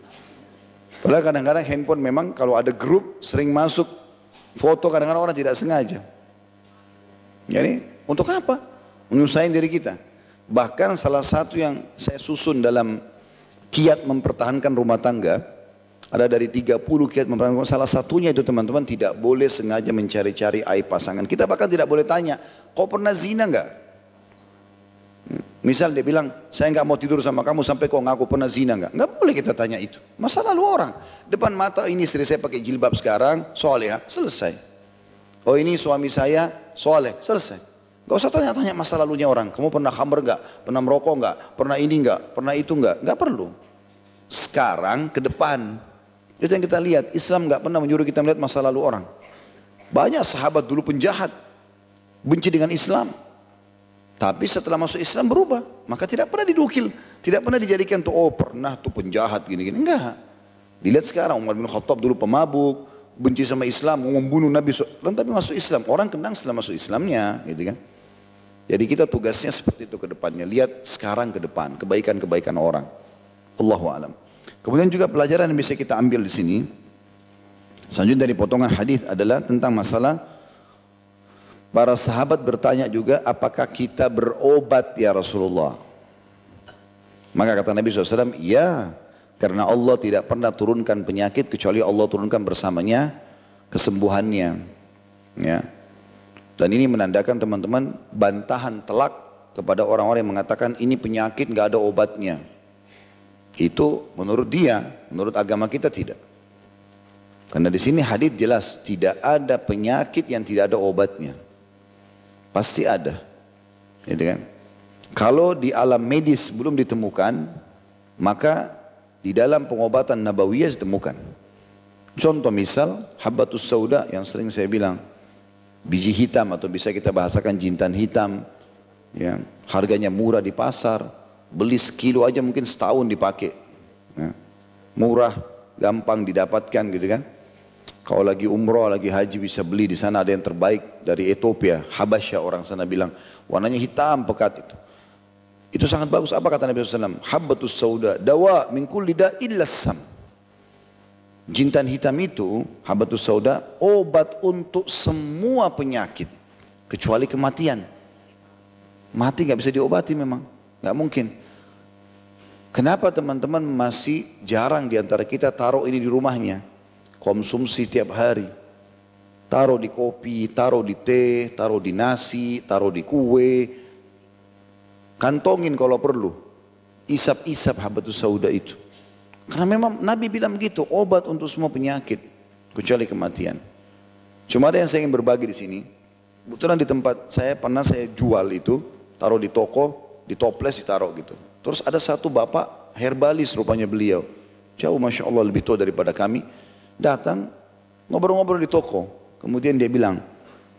Padahal kadang-kadang handphone memang kalau ada grup sering masuk foto kadang-kadang orang tidak sengaja. Jadi untuk apa? Menyusahin diri kita. Bahkan salah satu yang saya susun dalam kiat mempertahankan rumah tangga, ada dari 30 kiat mempertahankan salah satunya itu teman-teman tidak boleh sengaja mencari-cari aib pasangan. Kita bahkan tidak boleh tanya, kau pernah zina enggak? Misal dia bilang, saya enggak mau tidur sama kamu sampai kau ngaku pernah zina enggak? Enggak boleh kita tanya itu. Masa lalu orang. Depan mata ini istri saya pakai jilbab sekarang, soalnya selesai. Oh ini suami saya soleh, selesai. Gak usah tanya-tanya masa lalunya orang. Kamu pernah khamr gak? Pernah merokok gak? Pernah ini gak? Pernah itu gak? Gak perlu. Sekarang ke depan. Itu yang kita lihat. Islam gak pernah menyuruh kita melihat masa lalu orang. Banyak sahabat dulu penjahat. Benci dengan Islam. Tapi setelah masuk Islam berubah. Maka tidak pernah didukil. Tidak pernah dijadikan tuh, oh pernah tuh penjahat gini-gini. Enggak. Dilihat sekarang Umar bin Khattab dulu pemabuk benci sama Islam, mau membunuh Nabi SAW, tapi masuk Islam. Orang kenang setelah masuk Islamnya, gitu kan. Jadi kita tugasnya seperti itu ke depannya. Lihat sekarang ke depan, kebaikan-kebaikan orang. Allahu alam. Kemudian juga pelajaran yang bisa kita ambil di sini. Selanjutnya dari potongan hadis adalah tentang masalah para sahabat bertanya juga apakah kita berobat ya Rasulullah. Maka kata Nabi SAW, ya karena Allah tidak pernah turunkan penyakit kecuali Allah turunkan bersamanya kesembuhannya. Ya. Dan ini menandakan teman-teman bantahan telak kepada orang-orang yang mengatakan ini penyakit nggak ada obatnya. Itu menurut dia, menurut agama kita tidak. Karena di sini hadis jelas tidak ada penyakit yang tidak ada obatnya. Pasti ada. Gitu kan? Kalau di alam medis belum ditemukan, maka di dalam pengobatan nabawiyah ditemukan. Contoh misal habatus sauda yang sering saya bilang biji hitam atau bisa kita bahasakan jintan hitam ya, harganya murah di pasar beli sekilo aja mungkin setahun dipakai ya. murah gampang didapatkan gitu kan kalau lagi umroh lagi haji bisa beli di sana ada yang terbaik dari Ethiopia Habasya orang sana bilang warnanya hitam pekat itu itu sangat bagus. Apa kata Nabi SAW? Habbatus sauda, dawa min kulli. Jintan hitam itu, habbatus sauda, obat untuk semua penyakit. Kecuali kematian. Mati nggak bisa diobati memang. nggak mungkin. Kenapa teman-teman masih jarang di antara kita taruh ini di rumahnya? Konsumsi tiap hari. Taruh di kopi, taruh di teh, taruh di nasi, taruh di kue, Kantongin kalau perlu. Isap-isap habatus sauda itu. Karena memang Nabi bilang begitu, obat untuk semua penyakit. Kecuali kematian. Cuma ada yang saya ingin berbagi di sini. Kebetulan di tempat saya pernah saya jual itu, taruh di toko, di toples ditaruh gitu. Terus ada satu bapak herbalis rupanya beliau. Jauh Masya Allah lebih tua daripada kami. Datang, ngobrol-ngobrol di toko. Kemudian dia bilang,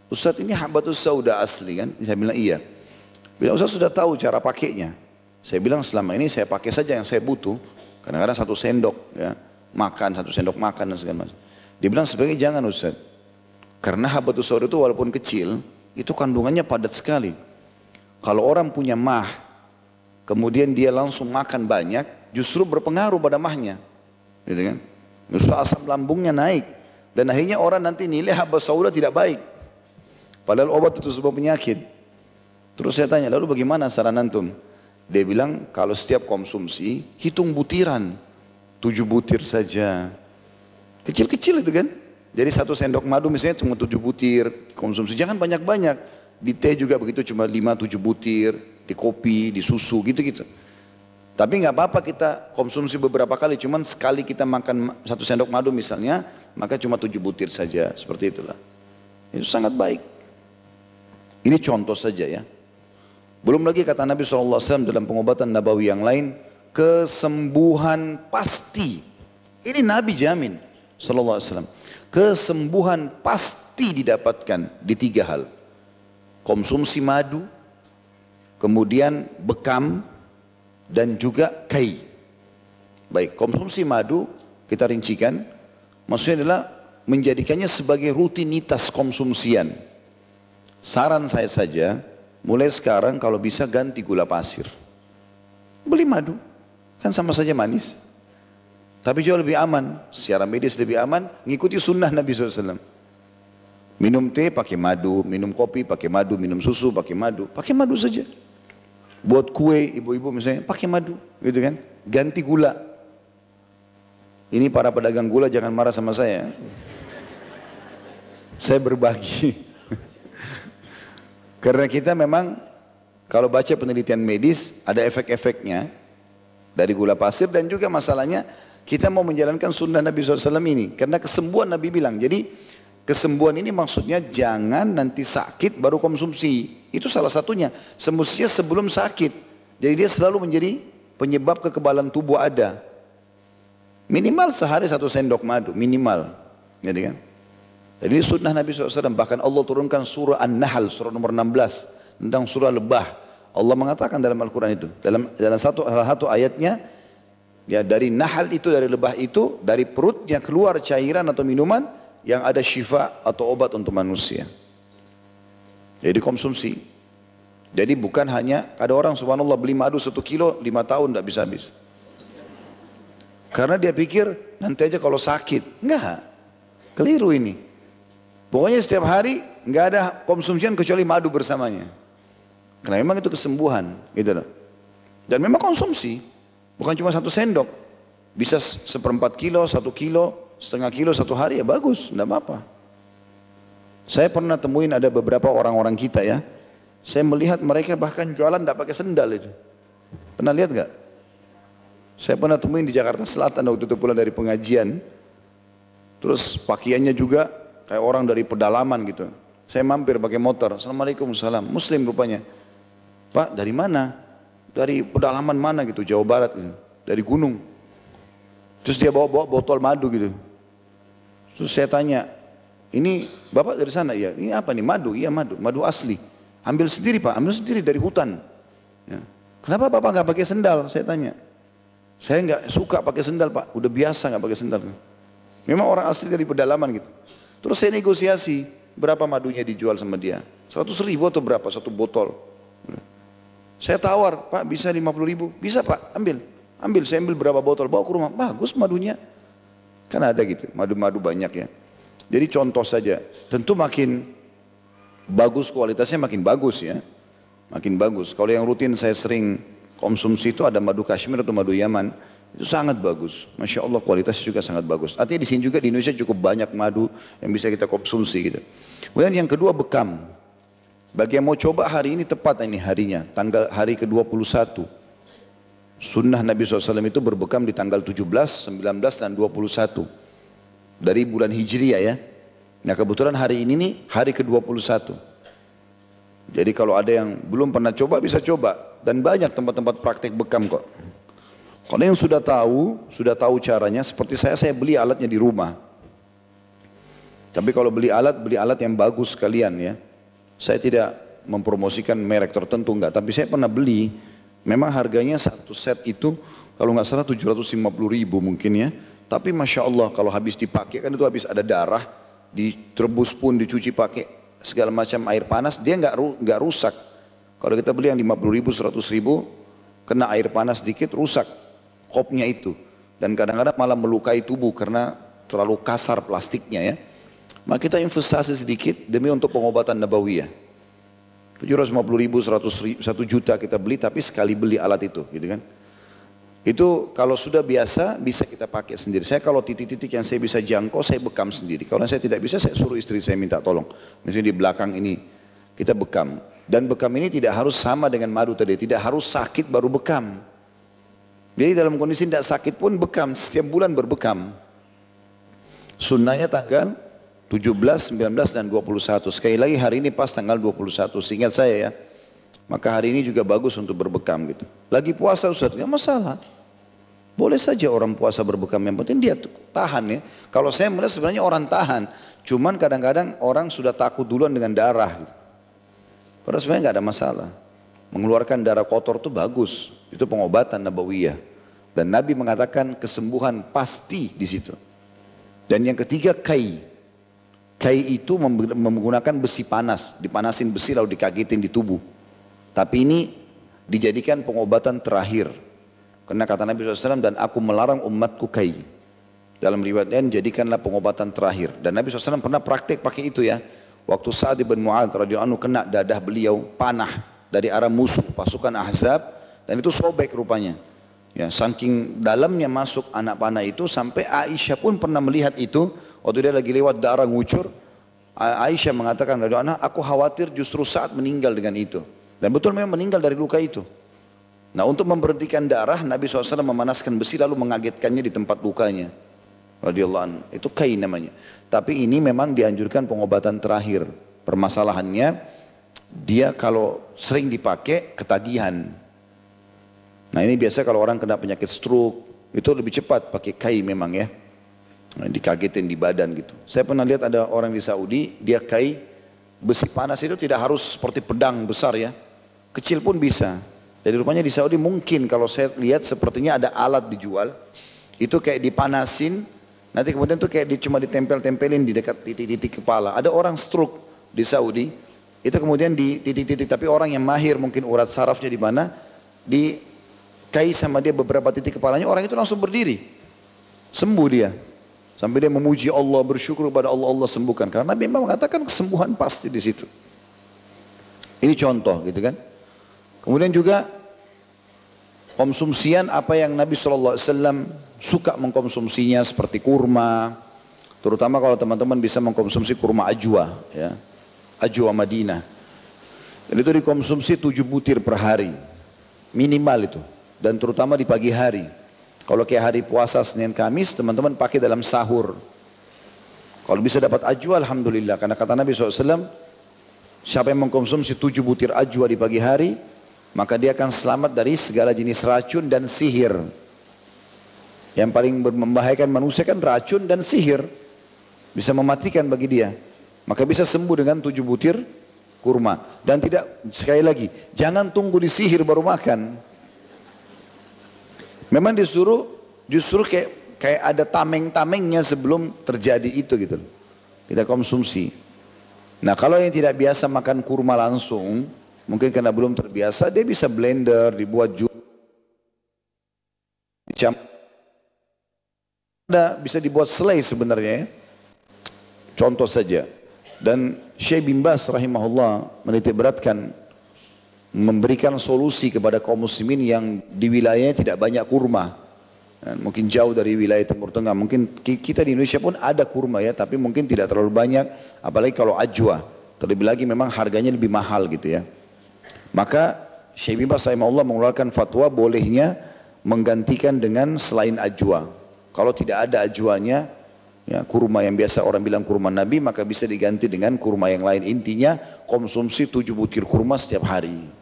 Ustadz ini habatus sauda asli kan? Saya bilang iya. Bila Ustaz sudah tahu cara pakainya. Saya bilang selama ini saya pakai saja yang saya butuh. Kadang-kadang satu sendok ya, makan, satu sendok makan dan segala macam. Dia bilang sebagai jangan Ustaz. Karena habatus sauda itu walaupun kecil, itu kandungannya padat sekali. Kalau orang punya mah, kemudian dia langsung makan banyak, justru berpengaruh pada mahnya. Gitu kan? Justru asam lambungnya naik. Dan akhirnya orang nanti nilai habatus sauda tidak baik. Padahal obat itu sebuah penyakit. Terus saya tanya, lalu bagaimana saran antum? Dia bilang, kalau setiap konsumsi, hitung butiran. Tujuh butir saja. Kecil-kecil itu kan. Jadi satu sendok madu misalnya cuma tujuh butir konsumsi. Jangan banyak-banyak. Di teh juga begitu cuma 5-7 butir, di kopi, di susu gitu-gitu. Tapi nggak apa-apa kita konsumsi beberapa kali, cuman sekali kita makan satu sendok madu misalnya, maka cuma tujuh butir saja, seperti itulah. Itu sangat baik. Ini contoh saja ya. Belum lagi kata Nabi SAW dalam pengobatan Nabawi yang lain, kesembuhan pasti. Ini Nabi jamin SAW. Kesembuhan pasti didapatkan di tiga hal. Konsumsi madu, kemudian bekam, dan juga kai. Baik, konsumsi madu kita rincikan, maksudnya adalah menjadikannya sebagai rutinitas konsumsian. Saran saya saja, mulai sekarang kalau bisa ganti gula pasir. Beli madu, kan sama saja manis. Tapi jauh lebih aman, secara medis lebih aman, ngikuti sunnah Nabi SAW. Minum teh pakai madu, minum kopi pakai madu, minum susu pakai madu, pakai madu saja. Buat kue ibu-ibu misalnya pakai madu, gitu kan? Ganti gula. Ini para pedagang gula jangan marah sama saya. Saya berbagi. (laughs) Karena kita memang kalau baca penelitian medis ada efek-efeknya dari gula pasir dan juga masalahnya kita mau menjalankan sunnah Nabi SAW ini. Karena kesembuhan Nabi bilang. Jadi kesembuhan ini maksudnya jangan nanti sakit baru konsumsi. Itu salah satunya. Semestinya sebelum sakit. Jadi dia selalu menjadi penyebab kekebalan tubuh ada. Minimal sehari satu sendok madu. Minimal. Jadi kan. Jadi sunnah Nabi SAW. Bahkan Allah turunkan surah An-Nahl. Surah nomor 16. Tentang surah lebah. Allah mengatakan dalam Al-Quran itu. Dalam, dalam satu, salah satu ayatnya. Ya dari nahal itu, dari lebah itu, dari perutnya keluar cairan atau minuman yang ada syifa atau obat untuk manusia. Jadi konsumsi. Jadi bukan hanya, ada orang subhanallah beli madu satu kilo, lima tahun tidak bisa habis. Karena dia pikir nanti aja kalau sakit. Enggak, keliru ini. Pokoknya setiap hari enggak ada konsumsian kecuali madu bersamanya. Karena memang itu kesembuhan, gitu loh. Dan memang konsumsi. Bukan cuma satu sendok. Bisa seperempat kilo, satu kilo, setengah kilo satu hari ya bagus, tidak apa-apa. Saya pernah temuin ada beberapa orang-orang kita ya. Saya melihat mereka bahkan jualan tidak pakai sendal itu. Pernah lihat nggak? Saya pernah temuin di Jakarta Selatan waktu itu pulang dari pengajian. Terus pakaiannya juga kayak orang dari pedalaman gitu. Saya mampir pakai motor. Assalamualaikum salam. Muslim rupanya. Pak dari mana? dari pedalaman mana gitu, Jawa Barat gitu, dari gunung. Terus dia bawa-bawa botol madu gitu. Terus saya tanya, ini bapak dari sana ya? Ini apa nih madu? Iya madu, madu asli. Ambil sendiri pak, ambil sendiri dari hutan. Ya. Kenapa bapak nggak pakai sendal? Saya tanya. Saya nggak suka pakai sendal pak, udah biasa nggak pakai sendal. Memang orang asli dari pedalaman gitu. Terus saya negosiasi berapa madunya dijual sama dia. 100 ribu atau berapa satu botol. Saya tawar, Pak bisa 50 ribu. Bisa Pak, ambil. Ambil, saya ambil berapa botol, bawa ke rumah. Bagus madunya. Kan ada gitu, madu-madu banyak ya. Jadi contoh saja, tentu makin bagus kualitasnya makin bagus ya. Makin bagus. Kalau yang rutin saya sering konsumsi itu ada madu Kashmir atau madu Yaman. Itu sangat bagus. Masya Allah kualitasnya juga sangat bagus. Artinya di sini juga di Indonesia cukup banyak madu yang bisa kita konsumsi gitu. Kemudian yang kedua bekam. Bagi yang mau coba hari ini tepat ini harinya, tanggal hari ke-21. Sunnah Nabi SAW itu berbekam di tanggal 17, 19 dan 21. Dari bulan Hijriah ya. Nah kebetulan hari ini nih hari ke-21. Jadi kalau ada yang belum pernah coba bisa coba. Dan banyak tempat-tempat praktek bekam kok. Kalau yang sudah tahu, sudah tahu caranya, seperti saya, saya beli alatnya di rumah. Tapi kalau beli alat, beli alat yang bagus sekalian ya. Saya tidak mempromosikan merek tertentu enggak, tapi saya pernah beli, memang harganya satu set itu kalau nggak salah 750 ribu mungkin ya. Tapi Masya Allah kalau habis dipakai kan itu habis ada darah, diterbus pun dicuci pakai segala macam air panas, dia nggak nggak rusak. Kalau kita beli yang 50 ribu, 100 ribu, kena air panas sedikit rusak kopnya itu. Dan kadang-kadang malah melukai tubuh karena terlalu kasar plastiknya ya. Maka kita investasi sedikit demi untuk pengobatan nabawiyah. 750 ribu, 100 1 juta kita beli tapi sekali beli alat itu gitu kan. Itu kalau sudah biasa bisa kita pakai sendiri. Saya kalau titik-titik yang saya bisa jangkau saya bekam sendiri. Kalau saya tidak bisa saya suruh istri saya minta tolong. Misalnya di belakang ini kita bekam. Dan bekam ini tidak harus sama dengan madu tadi, tidak harus sakit baru bekam. Jadi dalam kondisi tidak sakit pun bekam, setiap bulan berbekam. Sunnahnya tanggal 17, 19 dan 21. Sekali lagi hari ini pas tanggal 21. Seingat saya ya. Maka hari ini juga bagus untuk berbekam gitu. Lagi puasa Ustaz, nggak masalah. Boleh saja orang puasa berbekam, yang penting dia tahan ya. Kalau saya melihat sebenarnya orang tahan, cuman kadang-kadang orang sudah takut duluan dengan darah. Gitu. Padahal sebenarnya nggak ada masalah. Mengeluarkan darah kotor itu bagus, itu pengobatan nabawiyah. Dan Nabi mengatakan kesembuhan pasti di situ. Dan yang ketiga kai. Kai itu menggunakan besi panas, dipanasin besi lalu dikagetin di tubuh. Tapi ini dijadikan pengobatan terakhir. Karena kata Nabi SAW, dan aku melarang umatku kai. Dalam riwayat lain, jadikanlah pengobatan terakhir. Dan Nabi SAW pernah praktek pakai itu ya. Waktu Sa'ad bin Mu'ad radhiyallahu anhu kena dadah beliau panah dari arah musuh pasukan Ahzab dan itu sobek rupanya. Ya, saking dalamnya masuk anak panah itu sampai Aisyah pun pernah melihat itu waktu dia lagi lewat darah ngucur. Aisyah mengatakan anha, aku khawatir justru saat meninggal dengan itu. Dan betul memang meninggal dari luka itu. Nah untuk memberhentikan darah Nabi SAW memanaskan besi lalu mengagetkannya di tempat lukanya. Radiyallahu anhu. Itu kain namanya. Tapi ini memang dianjurkan pengobatan terakhir. Permasalahannya dia kalau sering dipakai ketagihan. Nah ini biasa kalau orang kena penyakit stroke itu lebih cepat pakai kai memang ya. Nah, dikagetin di badan gitu. Saya pernah lihat ada orang di Saudi dia kai besi panas itu tidak harus seperti pedang besar ya Kecil pun bisa. Jadi rupanya di Saudi mungkin kalau saya lihat sepertinya ada alat dijual. Itu kayak dipanasin. Nanti kemudian tuh kayak di, cuma ditempel-tempelin di dekat titik-titik kepala. Ada orang stroke di Saudi. Itu kemudian di titik-titik. Tapi orang yang mahir mungkin urat sarafnya di mana. Di kai sama dia beberapa titik kepalanya. Orang itu langsung berdiri. Sembuh dia. Sampai dia memuji Allah, bersyukur kepada Allah, Allah sembuhkan. Karena Nabi memang mengatakan kesembuhan pasti di situ. Ini contoh gitu kan. Kemudian juga konsumsian apa yang Nabi SAW suka mengkonsumsinya seperti kurma, terutama kalau teman-teman bisa mengkonsumsi kurma ajwa, ya, ajwa Madinah. Dan itu dikonsumsi tujuh butir per hari, minimal itu. Dan terutama di pagi hari. Kalau kayak hari puasa Senin Kamis, teman-teman pakai dalam sahur. Kalau bisa dapat ajwa, Alhamdulillah. Karena kata Nabi SAW, siapa yang mengkonsumsi tujuh butir ajwa di pagi hari, maka dia akan selamat dari segala jenis racun dan sihir. Yang paling membahayakan manusia kan racun dan sihir. Bisa mematikan bagi dia. Maka bisa sembuh dengan tujuh butir kurma. Dan tidak, sekali lagi, jangan tunggu disihir baru makan. Memang disuruh, justru kayak, kayak ada tameng-tamengnya sebelum terjadi itu gitu. Kita konsumsi. Nah kalau yang tidak biasa makan kurma langsung, Mungkin karena belum terbiasa, dia bisa blender, dibuat jus. Ada bisa dibuat selai sebenarnya ya. Contoh saja. Dan Syekh bin Bas rahimahullah menitik beratkan memberikan solusi kepada kaum muslimin yang di wilayahnya tidak banyak kurma. mungkin jauh dari wilayah Timur Tengah. Mungkin kita di Indonesia pun ada kurma ya, tapi mungkin tidak terlalu banyak. Apalagi kalau ajwa. Terlebih lagi memang harganya lebih mahal gitu ya. Maka Syekh bin Bas Allah mengeluarkan fatwa bolehnya menggantikan dengan selain ajwa. Kalau tidak ada ajwanya, ya, kurma yang biasa orang bilang kurma Nabi, maka bisa diganti dengan kurma yang lain. Intinya konsumsi tujuh butir kurma setiap hari.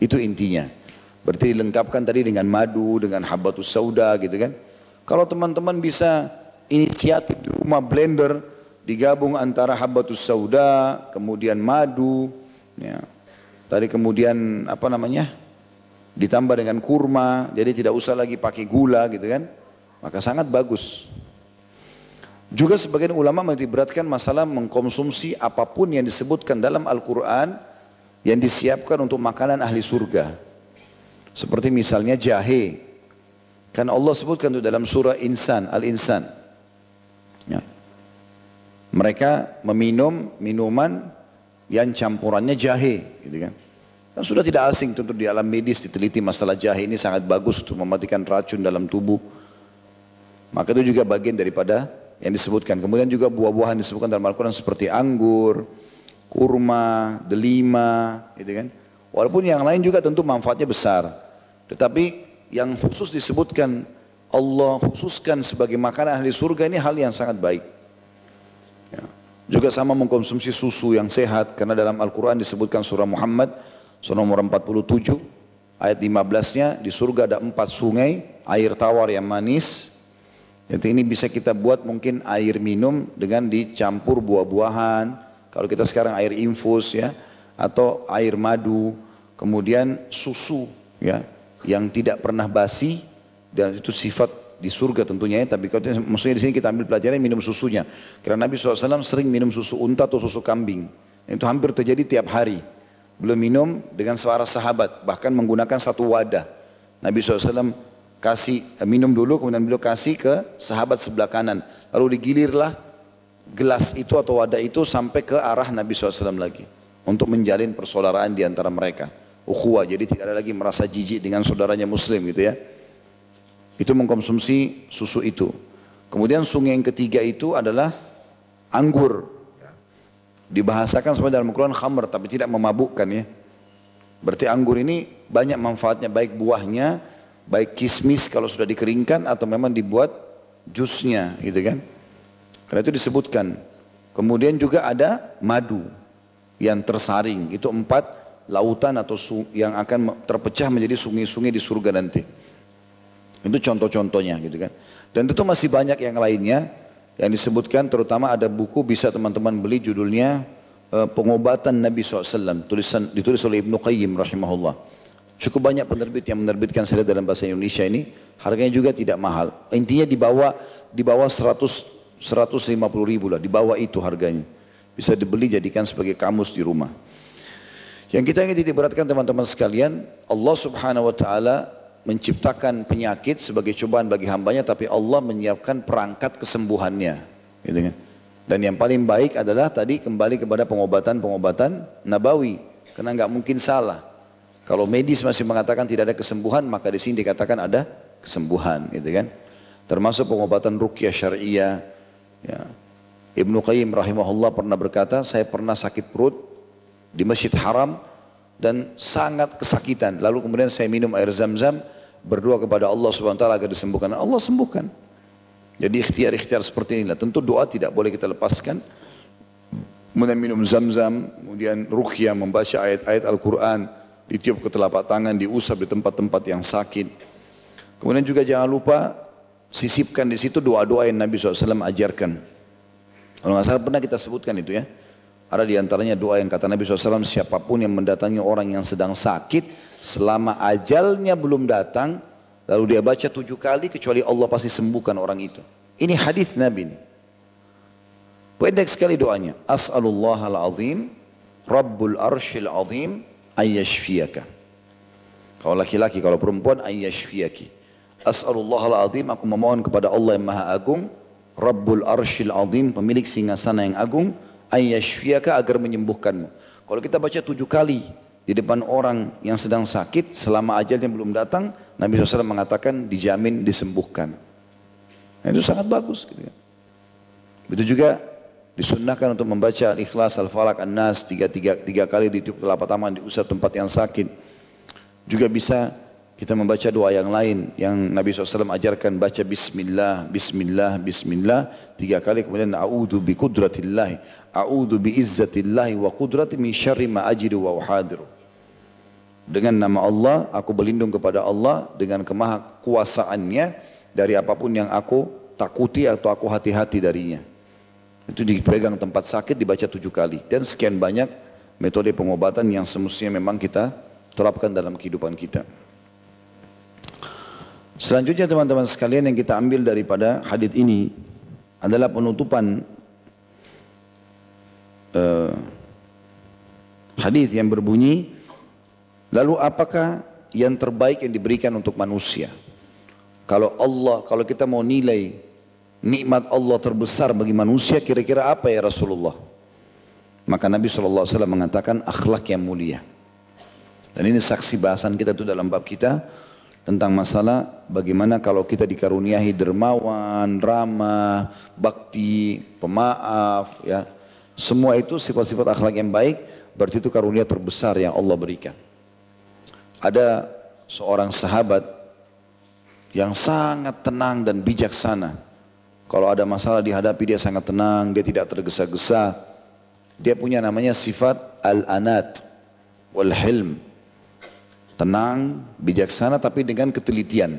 Itu intinya. Berarti dilengkapkan tadi dengan madu, dengan habatus sauda gitu kan. Kalau teman-teman bisa inisiatif di rumah blender, digabung antara habatus sauda, kemudian madu, ya, Tadi kemudian apa namanya? Ditambah dengan kurma, jadi tidak usah lagi pakai gula gitu kan. Maka sangat bagus. Juga sebagian ulama meniberatkan masalah mengkonsumsi apa pun yang disebutkan dalam Al-Quran yang disiapkan untuk makanan ahli surga. Seperti misalnya jahe. Karena Allah sebutkan itu dalam surah Insan, Al-Insan. Ya. Mereka meminum minuman yang campurannya jahe gitu kan. Dan sudah tidak asing tentu di alam medis diteliti masalah jahe ini sangat bagus untuk mematikan racun dalam tubuh. Maka itu juga bagian daripada yang disebutkan. Kemudian juga buah-buahan disebutkan dalam Al-Quran seperti anggur, kurma, delima, gitu kan. Walaupun yang lain juga tentu manfaatnya besar. Tetapi yang khusus disebutkan Allah khususkan sebagai makanan ahli surga ini hal yang sangat baik. Ya. Juga sama mengkonsumsi susu yang sehat karena dalam Al-Quran disebutkan surah Muhammad surah nomor 47 ayat 15-nya di surga ada empat sungai air tawar yang manis. Jadi ini bisa kita buat mungkin air minum dengan dicampur buah-buahan. Kalau kita sekarang air infus ya atau air madu, kemudian susu ya yang tidak pernah basi dan itu sifat di surga tentunya ya, tapi kalau maksudnya di sini kita ambil pelajaran minum susunya. Karena Nabi SAW sering minum susu unta atau susu kambing. Itu hampir terjadi tiap hari. Belum minum dengan suara sahabat, bahkan menggunakan satu wadah. Nabi SAW kasih eh, minum dulu, kemudian beliau kasih ke sahabat sebelah kanan. Lalu digilirlah gelas itu atau wadah itu sampai ke arah Nabi SAW lagi. Untuk menjalin persaudaraan di antara mereka. Ukhuwah, jadi tidak ada lagi merasa jijik dengan saudaranya muslim gitu ya itu mengkonsumsi susu itu. Kemudian sungai yang ketiga itu adalah anggur. Dibahasakan sebenarnya dalam Al-Quran khamr tapi tidak memabukkan ya. Berarti anggur ini banyak manfaatnya baik buahnya, baik kismis kalau sudah dikeringkan atau memang dibuat jusnya gitu kan. Karena itu disebutkan. Kemudian juga ada madu yang tersaring. Itu empat lautan atau yang akan terpecah menjadi sungai-sungai di surga nanti. Itu contoh-contohnya gitu kan. Dan itu masih banyak yang lainnya yang disebutkan terutama ada buku bisa teman-teman beli judulnya uh, Pengobatan Nabi SAW tulisan ditulis oleh Ibnu Qayyim rahimahullah. Cukup banyak penerbit yang menerbitkan saya dalam bahasa Indonesia ini harganya juga tidak mahal. Intinya di bawah di bawah 100 150 ribu lah, di bawah itu harganya. Bisa dibeli jadikan sebagai kamus di rumah. Yang kita ingin diberatkan teman-teman sekalian, Allah subhanahu wa ta'ala menciptakan penyakit sebagai cobaan bagi hambanya tapi Allah menyiapkan perangkat kesembuhannya. Gitu kan? Dan yang paling baik adalah tadi kembali kepada pengobatan-pengobatan nabawi. Karena nggak mungkin salah. Kalau medis masih mengatakan tidak ada kesembuhan maka di sini dikatakan ada kesembuhan gitu kan? Termasuk pengobatan rukyah syariah ya. Ibnu Qayyim rahimahullah pernah berkata saya pernah sakit perut di Masjid Haram dan sangat kesakitan. Lalu kemudian saya minum air zam-zam, berdoa kepada Allah subhanahu wa ta'ala agar disembuhkan. Allah sembuhkan. Jadi ikhtiar-ikhtiar seperti inilah. Tentu doa tidak boleh kita lepaskan. Kemudian minum zam-zam, kemudian rukyah, membaca ayat-ayat Al-Quran, ditiup ke telapak tangan, diusap di tempat-tempat yang sakit. Kemudian juga jangan lupa sisipkan di situ doa-doa yang Nabi SAW ajarkan. Kalau nggak salah pernah kita sebutkan itu ya. Ada di antaranya doa yang kata Nabi SAW, siapa pun yang mendatangi orang yang sedang sakit, selama ajalnya belum datang, lalu dia baca tujuh kali, kecuali Allah pasti sembuhkan orang itu. Ini hadis Nabi ini. Pendek sekali doanya. As'alullah al-azim, Rabbul arshil azim, ayyashfiyaka. Kalau laki-laki, kalau perempuan, ayyashfiyaki. As'alullah al-azim, aku memohon kepada Allah yang maha agung, Rabbul arshil azim, pemilik singgasana yang agung, ayyashfiyaka agar menyembuhkanmu. Kalau kita baca tujuh kali di depan orang yang sedang sakit selama ajalnya belum datang, Nabi SAW mengatakan dijamin disembuhkan. Nah, itu sangat bagus. Gitu ya. Begitu juga disunnahkan untuk membaca al-ikhlas, al-falak, an-nas tiga, tiga, tiga kali di telapak tangan diusap tempat yang sakit. Juga bisa kita membaca doa yang lain yang Nabi SAW ajarkan baca Bismillah, Bismillah, Bismillah tiga kali kemudian A'udhu bi kudratillahi, A'udhu bi izzatillahi wa kudrati min syarri ma wa uhadiru. Dengan nama Allah, aku berlindung kepada Allah dengan kemaha kuasaannya dari apa pun yang aku takuti atau aku hati-hati darinya. Itu dipegang tempat sakit dibaca tujuh kali. Dan sekian banyak metode pengobatan yang semestinya memang kita terapkan dalam kehidupan kita. Selanjutnya teman-teman sekalian yang kita ambil daripada hadis ini adalah penutupan uh, hadis yang berbunyi lalu apakah yang terbaik yang diberikan untuk manusia? Kalau Allah, kalau kita mau nilai nikmat Allah terbesar bagi manusia kira-kira apa ya Rasulullah? Maka Nabi SAW mengatakan akhlak yang mulia. Dan ini saksi bahasan kita itu dalam bab kita tentang masalah bagaimana kalau kita dikaruniai dermawan, ramah, bakti, pemaaf, ya, Semua itu sifat-sifat akhlak yang baik, berarti itu karunia terbesar yang Allah berikan. Ada seorang sahabat yang sangat tenang dan bijaksana. Kalau ada masalah dihadapi dia sangat tenang, dia tidak tergesa-gesa. Dia punya namanya sifat al-anat wal hilm. Tenang, bijaksana tapi dengan ketelitian.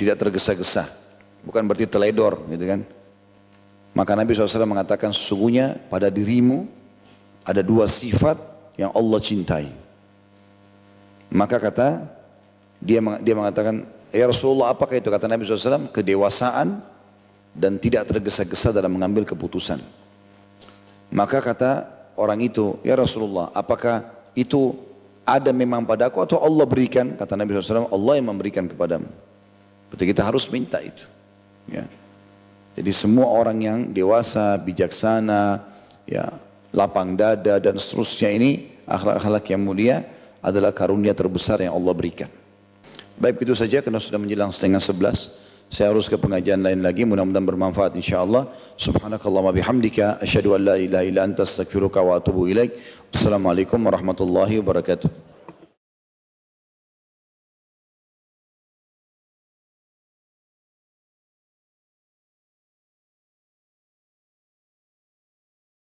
Tidak tergesa-gesa. Bukan berarti teledor gitu kan. Maka Nabi SAW mengatakan sesungguhnya pada dirimu ada dua sifat yang Allah cintai. Maka kata dia dia mengatakan ya Rasulullah apakah itu kata Nabi SAW kedewasaan dan tidak tergesa-gesa dalam mengambil keputusan. Maka kata orang itu ya Rasulullah apakah itu ada memang padaku atau Allah berikan kata Nabi SAW Allah yang memberikan kepadamu. Berarti kita harus minta itu. Ya. Jadi semua orang yang dewasa, bijaksana, ya, lapang dada dan seterusnya ini akhlak-akhlak yang mulia adalah karunia terbesar yang Allah berikan. Baik itu saja karena sudah menjelang setengah sebelas. Saya harus ke pengajian lain lagi mudah-mudahan bermanfaat insyaallah. Subhanakallahumma bihamdika asyhadu an la ilaha illa anta astaghfiruka wa atubu ilaik. Assalamualaikum warahmatullahi wabarakatuh.